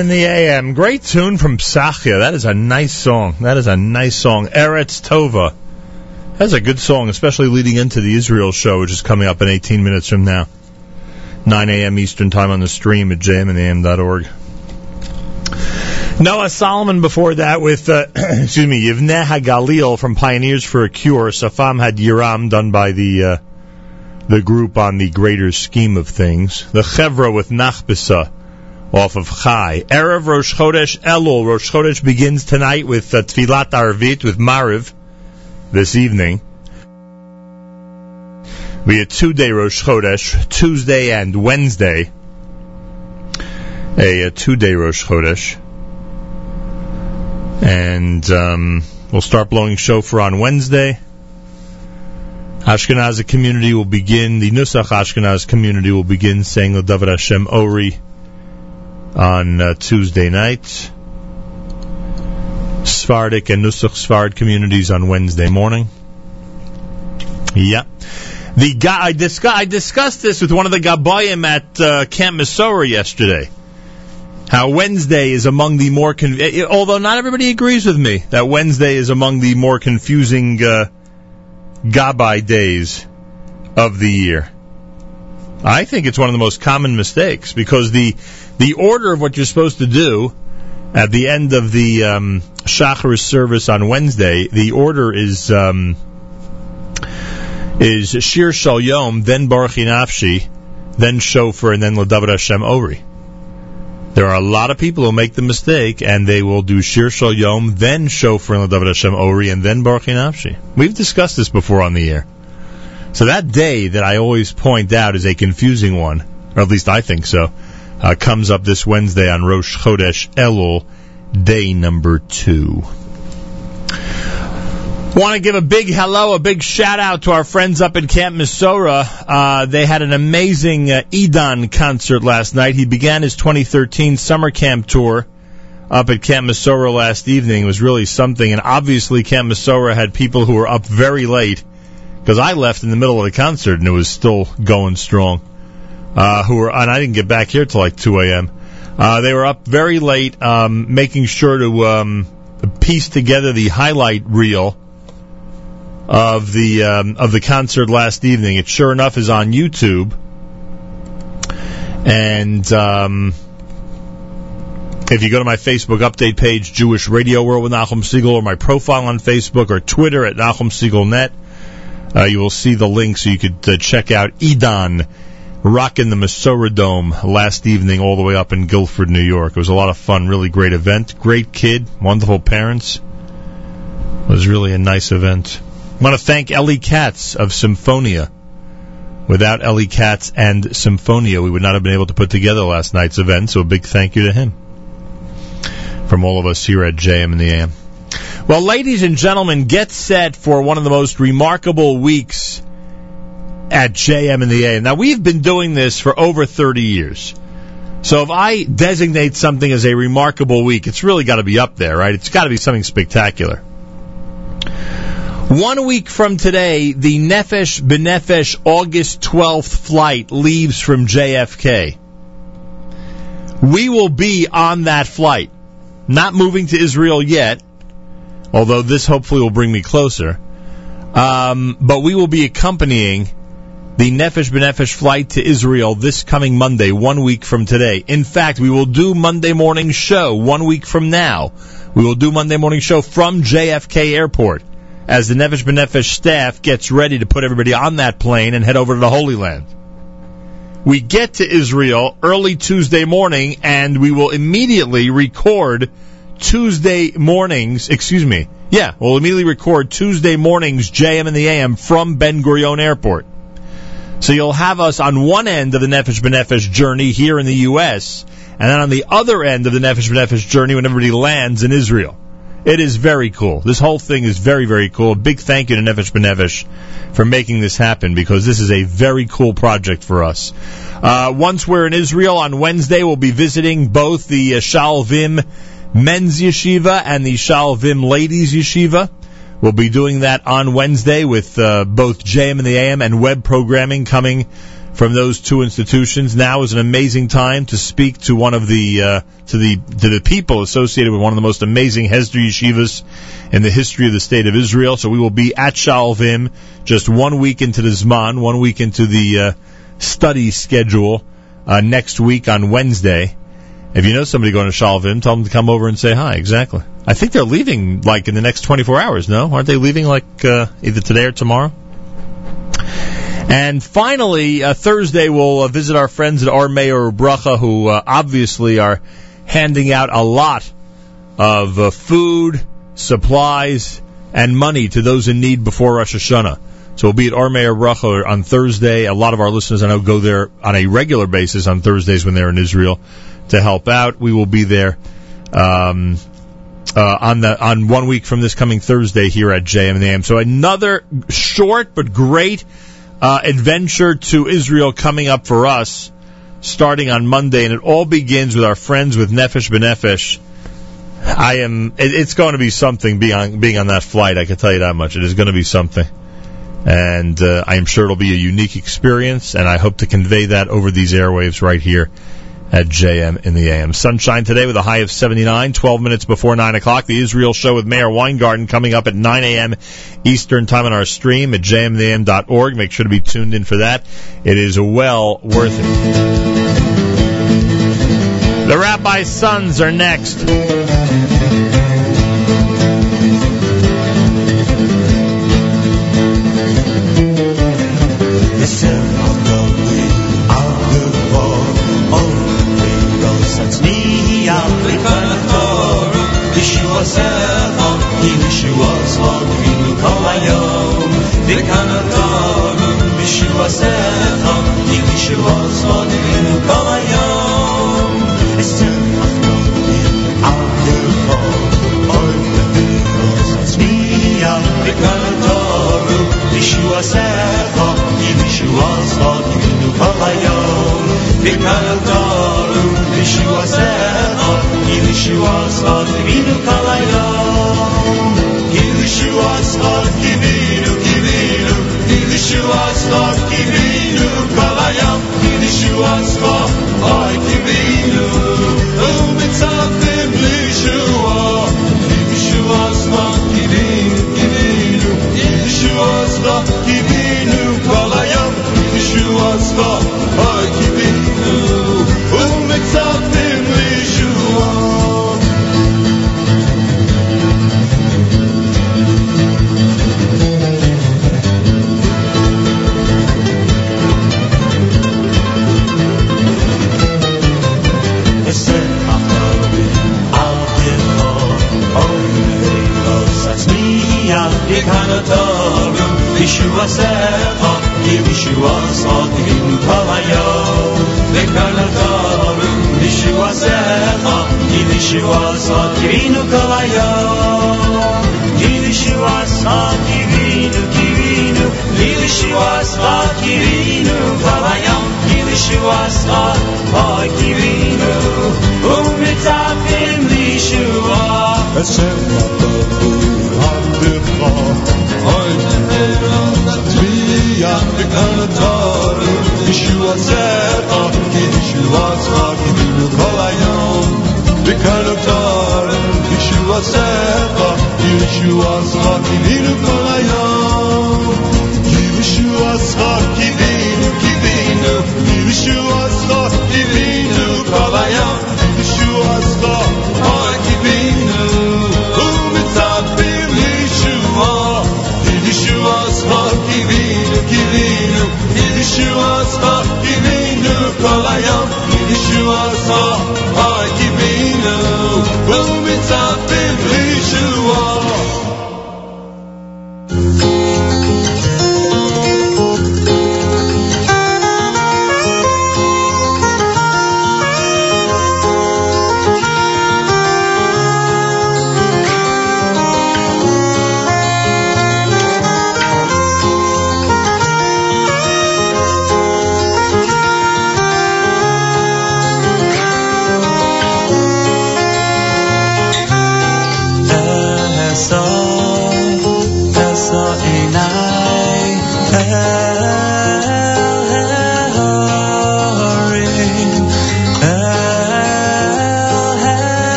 In the AM. Great tune from Psachia. That is a nice song. That is a nice song. Eretz Tova. That's a good song, especially leading into the Israel show, which is coming up in 18 minutes from now. 9 a.m. Eastern Time on the stream at jmintheam.org. Noah Solomon before that with, uh, excuse me, Yivneh HaGalil from Pioneers for a Cure. Safam had Yiram done by the, uh, the group on the greater scheme of things. The Chevra with Nachbisa off of Chai. Erev Rosh Chodesh Elul. Rosh Chodesh begins tonight with uh, Tfilat Arvit with Mariv this evening. We had two-day Rosh Chodesh, Tuesday and Wednesday. A, a two-day Rosh Chodesh. And um, we'll start blowing shofar on Wednesday. Ashkenazi community will begin, the Nusach Ashkenaz community will begin saying the David Hashem Ori on uh, Tuesday night. Sephardic and Nusach Sfard communities on Wednesday morning. Yeah. The guy, I, discuss, I discussed this with one of the Gabayim at uh, Camp Mesorah yesterday. How Wednesday is among the more, con- eh, although not everybody agrees with me, that Wednesday is among the more confusing uh, Gabai days of the year. I think it's one of the most common mistakes because the the order of what you're supposed to do at the end of the um, Shachar service on Wednesday, the order is um, is Shir Shel Yom, then Baruch Nafshi, then Shofar, and then L'David Hashem Ori. There are a lot of people who make the mistake, and they will do Shir Shel Yom, then Shofar and L'David Hashem Ori, and then Baruch Nafshi. We've discussed this before on the air. So that day that I always point out is a confusing one, or at least I think so, uh, comes up this Wednesday on Rosh Chodesh Elul, day number two. Want to give a big hello, a big shout out to our friends up in Camp Mesorah. Uh, they had an amazing uh, Eitan concert last night. He began his 2013 summer camp tour up at Camp Mesorah last evening. It was really something, and obviously Camp Mesorah had people who were up very late because I left in the middle of the concert and it was still going strong. Uh, who were, and I didn't get back here till like 2 a.m. Uh, they were up very late, um, making sure to um, piece together the highlight reel of the um, of the concert last evening. It sure enough is on YouTube, and um, if you go to my Facebook update page, Jewish Radio World with Nachum Segal, or my profile on Facebook or Twitter at Nachum Segal Net, uh, you will see the link so you could uh, check out Eitan rocking the Mesorah Dome last evening all the way up in Guilford, New York. It was a lot of fun, really great event. Great kid, wonderful parents. It was really a nice event. I want to thank Ellie Katz of Symphonia. Without Ellie Katz and Symphonia, we would not have been able to put together last night's event, so a big thank you to him. From all of us here at JM in the AM. Well, ladies and gentlemen, get set for one of the most remarkable weeks at JM in the AM. Now, we've been doing this for over 30 years. So if I designate something as a remarkable week, it's really got to be up there, right? It's got to be something spectacular. One week from today, the Nefesh B'Nefesh August 12th flight leaves from JFK. We will be on that flight. Not moving to Israel yet, although this hopefully will bring me closer. Um, but we will be accompanying the Nefesh B'Nefesh flight to Israel this coming Monday, one week from today. In fact, we will do Monday morning show one week from now. We will do Monday morning show from JFK Airport as the Nefesh B'Nefesh staff gets ready to put everybody on that plane and head over to the Holy Land. We get to Israel early Tuesday morning and we will immediately record Tuesday mornings, excuse me, yeah, we'll immediately record Tuesday mornings JM in the AM from Ben Gurion Airport. So you'll have us on one end of the Nefesh B'Nefesh journey here in the U.S., and then on the other end of the Nefesh B'Nefesh journey when everybody lands in Israel. It is very cool. This whole thing is very, very cool. A big thank you to Nefesh B'Nefesh for making this happen because this is a very cool project for us. Uh, once we're in Israel on Wednesday, we'll be visiting both the uh, Shaalvim Men's Yeshiva and the Shaalvim Ladies Yeshiva. We'll be doing that on Wednesday with uh, both JM in the AM and web programming coming from those two institutions. Now is an amazing time to speak to one of the uh, to the to the people associated with one of the most amazing Hesder yeshivas in the history of the state of Israel. So we will be at Shaalvim just one week into the Zman, one week into the uh, study schedule uh, next week on Wednesday. If you know somebody going to Shaalvim, tell them to come over and say hi. Exactly. I think they're leaving like in the next 24 hours. No, aren't they leaving like uh, either today or tomorrow? And finally, uh, Thursday we'll uh, visit our friends at Ohr Meir Bracha, who uh, obviously are handing out a lot of uh, food, supplies, and money to those in need before Rosh Hashanah. So we'll be at Mayor Bracha on Thursday. A lot of our listeners I know go there on a regular basis on Thursdays when they're in Israel to help out. We will be there. Um, uh, on the on one week from this coming Thursday here at JM and AM. So another short but great uh, adventure to Israel coming up for us, starting on Monday, and it all begins with our friends with Nefesh B'Nefesh. I am. It, it's going to be something being being on that flight. I can tell you that much. It is going to be something, and uh, I am sure it'll be a unique experience. And I hope to convey that over these airwaves right here at JM in the AM. Sunshine today with a high of 79, 12 minutes before 9 o'clock. The Israel Show with Meir Weingarten coming up at 9 a.m. Eastern Time on our stream at jmtheam.org. Make sure to be tuned in for that. It is well worth it. The Rabbi's Sons are next. The وساقة يمشي وسط بالقوى يوم ذكر الطعم يمشي وساقة يمشي وسط بالقوى يوم استنى Yeshua Secha, Yeshua Sod, Yeshua Yom, Yeshua Sod, Girişi var sedat, girişi var saat bir kalayla. Girişi var saat gibilu gibilu, girişi var saat gibilu kalayam, girişi ay gibilu.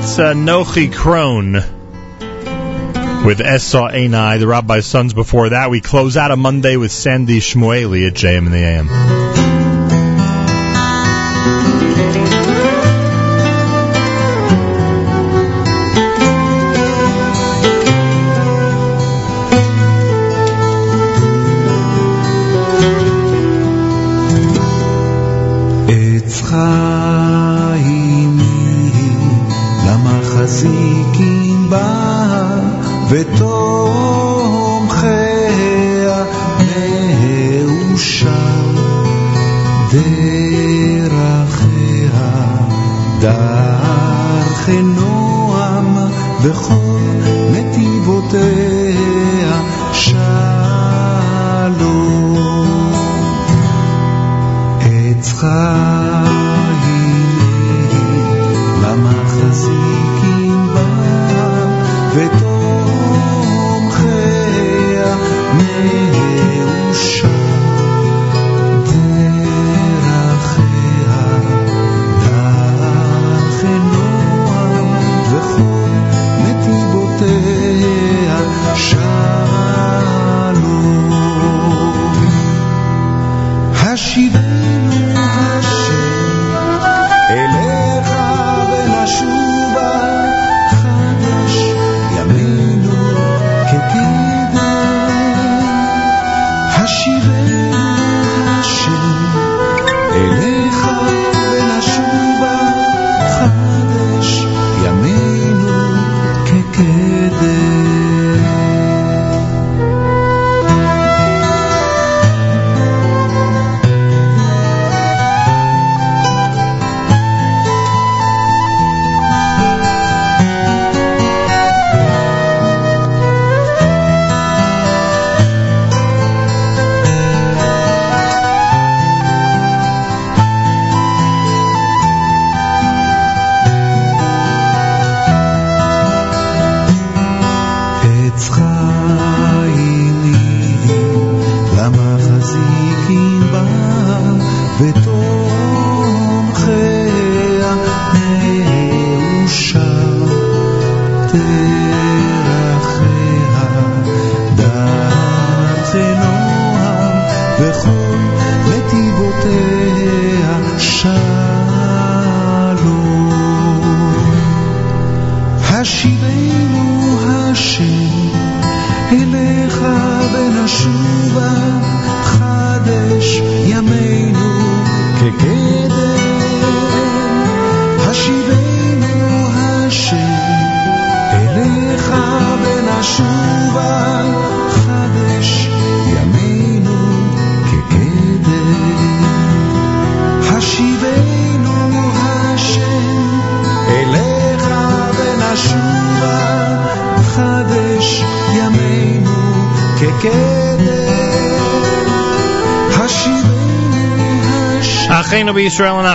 That's uh, Nochi Krohn with Esa Einai, the Rabbi's Sons. Before that, we close out a Monday with Sandy Shmueli at JM in the AM.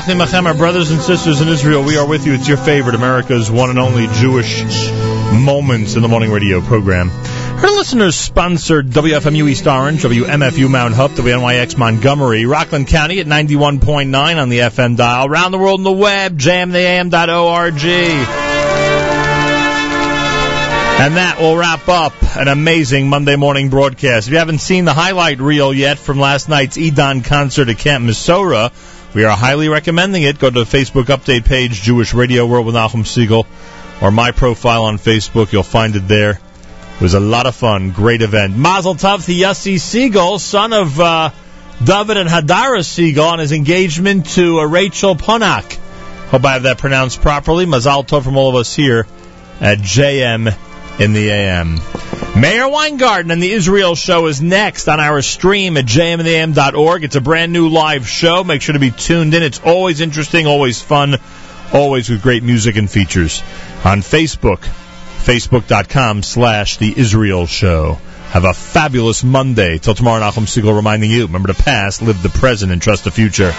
And Achim brothers and sisters in Israel, we are with you. It's your favorite, America's one and only Jewish Moments in the Morning Radio program. Our listeners sponsored WFMU East Orange, WMFU Mount Hope, WNYX Montgomery, Rockland County at 91.9 on the FM dial, around the world on the web, jamtheam.org. And that will wrap up an amazing Monday morning broadcast. If you haven't seen the highlight reel yet from last night's Eitan concert at Camp Mesorah, we are highly recommending it. Go to the Facebook update page, Jewish Radio World with Nachum Segal, or my profile on Facebook. You'll find it there. It was a lot of fun. Great event. Mazel Tov to Yossi Siegel, son of uh, David and Hadara Siegel, on his engagement to uh, Rachel Ponak. Hope I have that pronounced properly. Mazel Tov from all of us here at JM in the AM. Meir Weingarten and the Israel Show is next on our stream at jmintheam.org. It's a brand new live show. Make sure to be tuned in. It's always interesting, always fun, always with great music and features. On Facebook, facebook.com slash the Israel Show. Have a fabulous Monday. Till tomorrow, Nachum Segal reminding you, remember the past, live the present, and trust the future.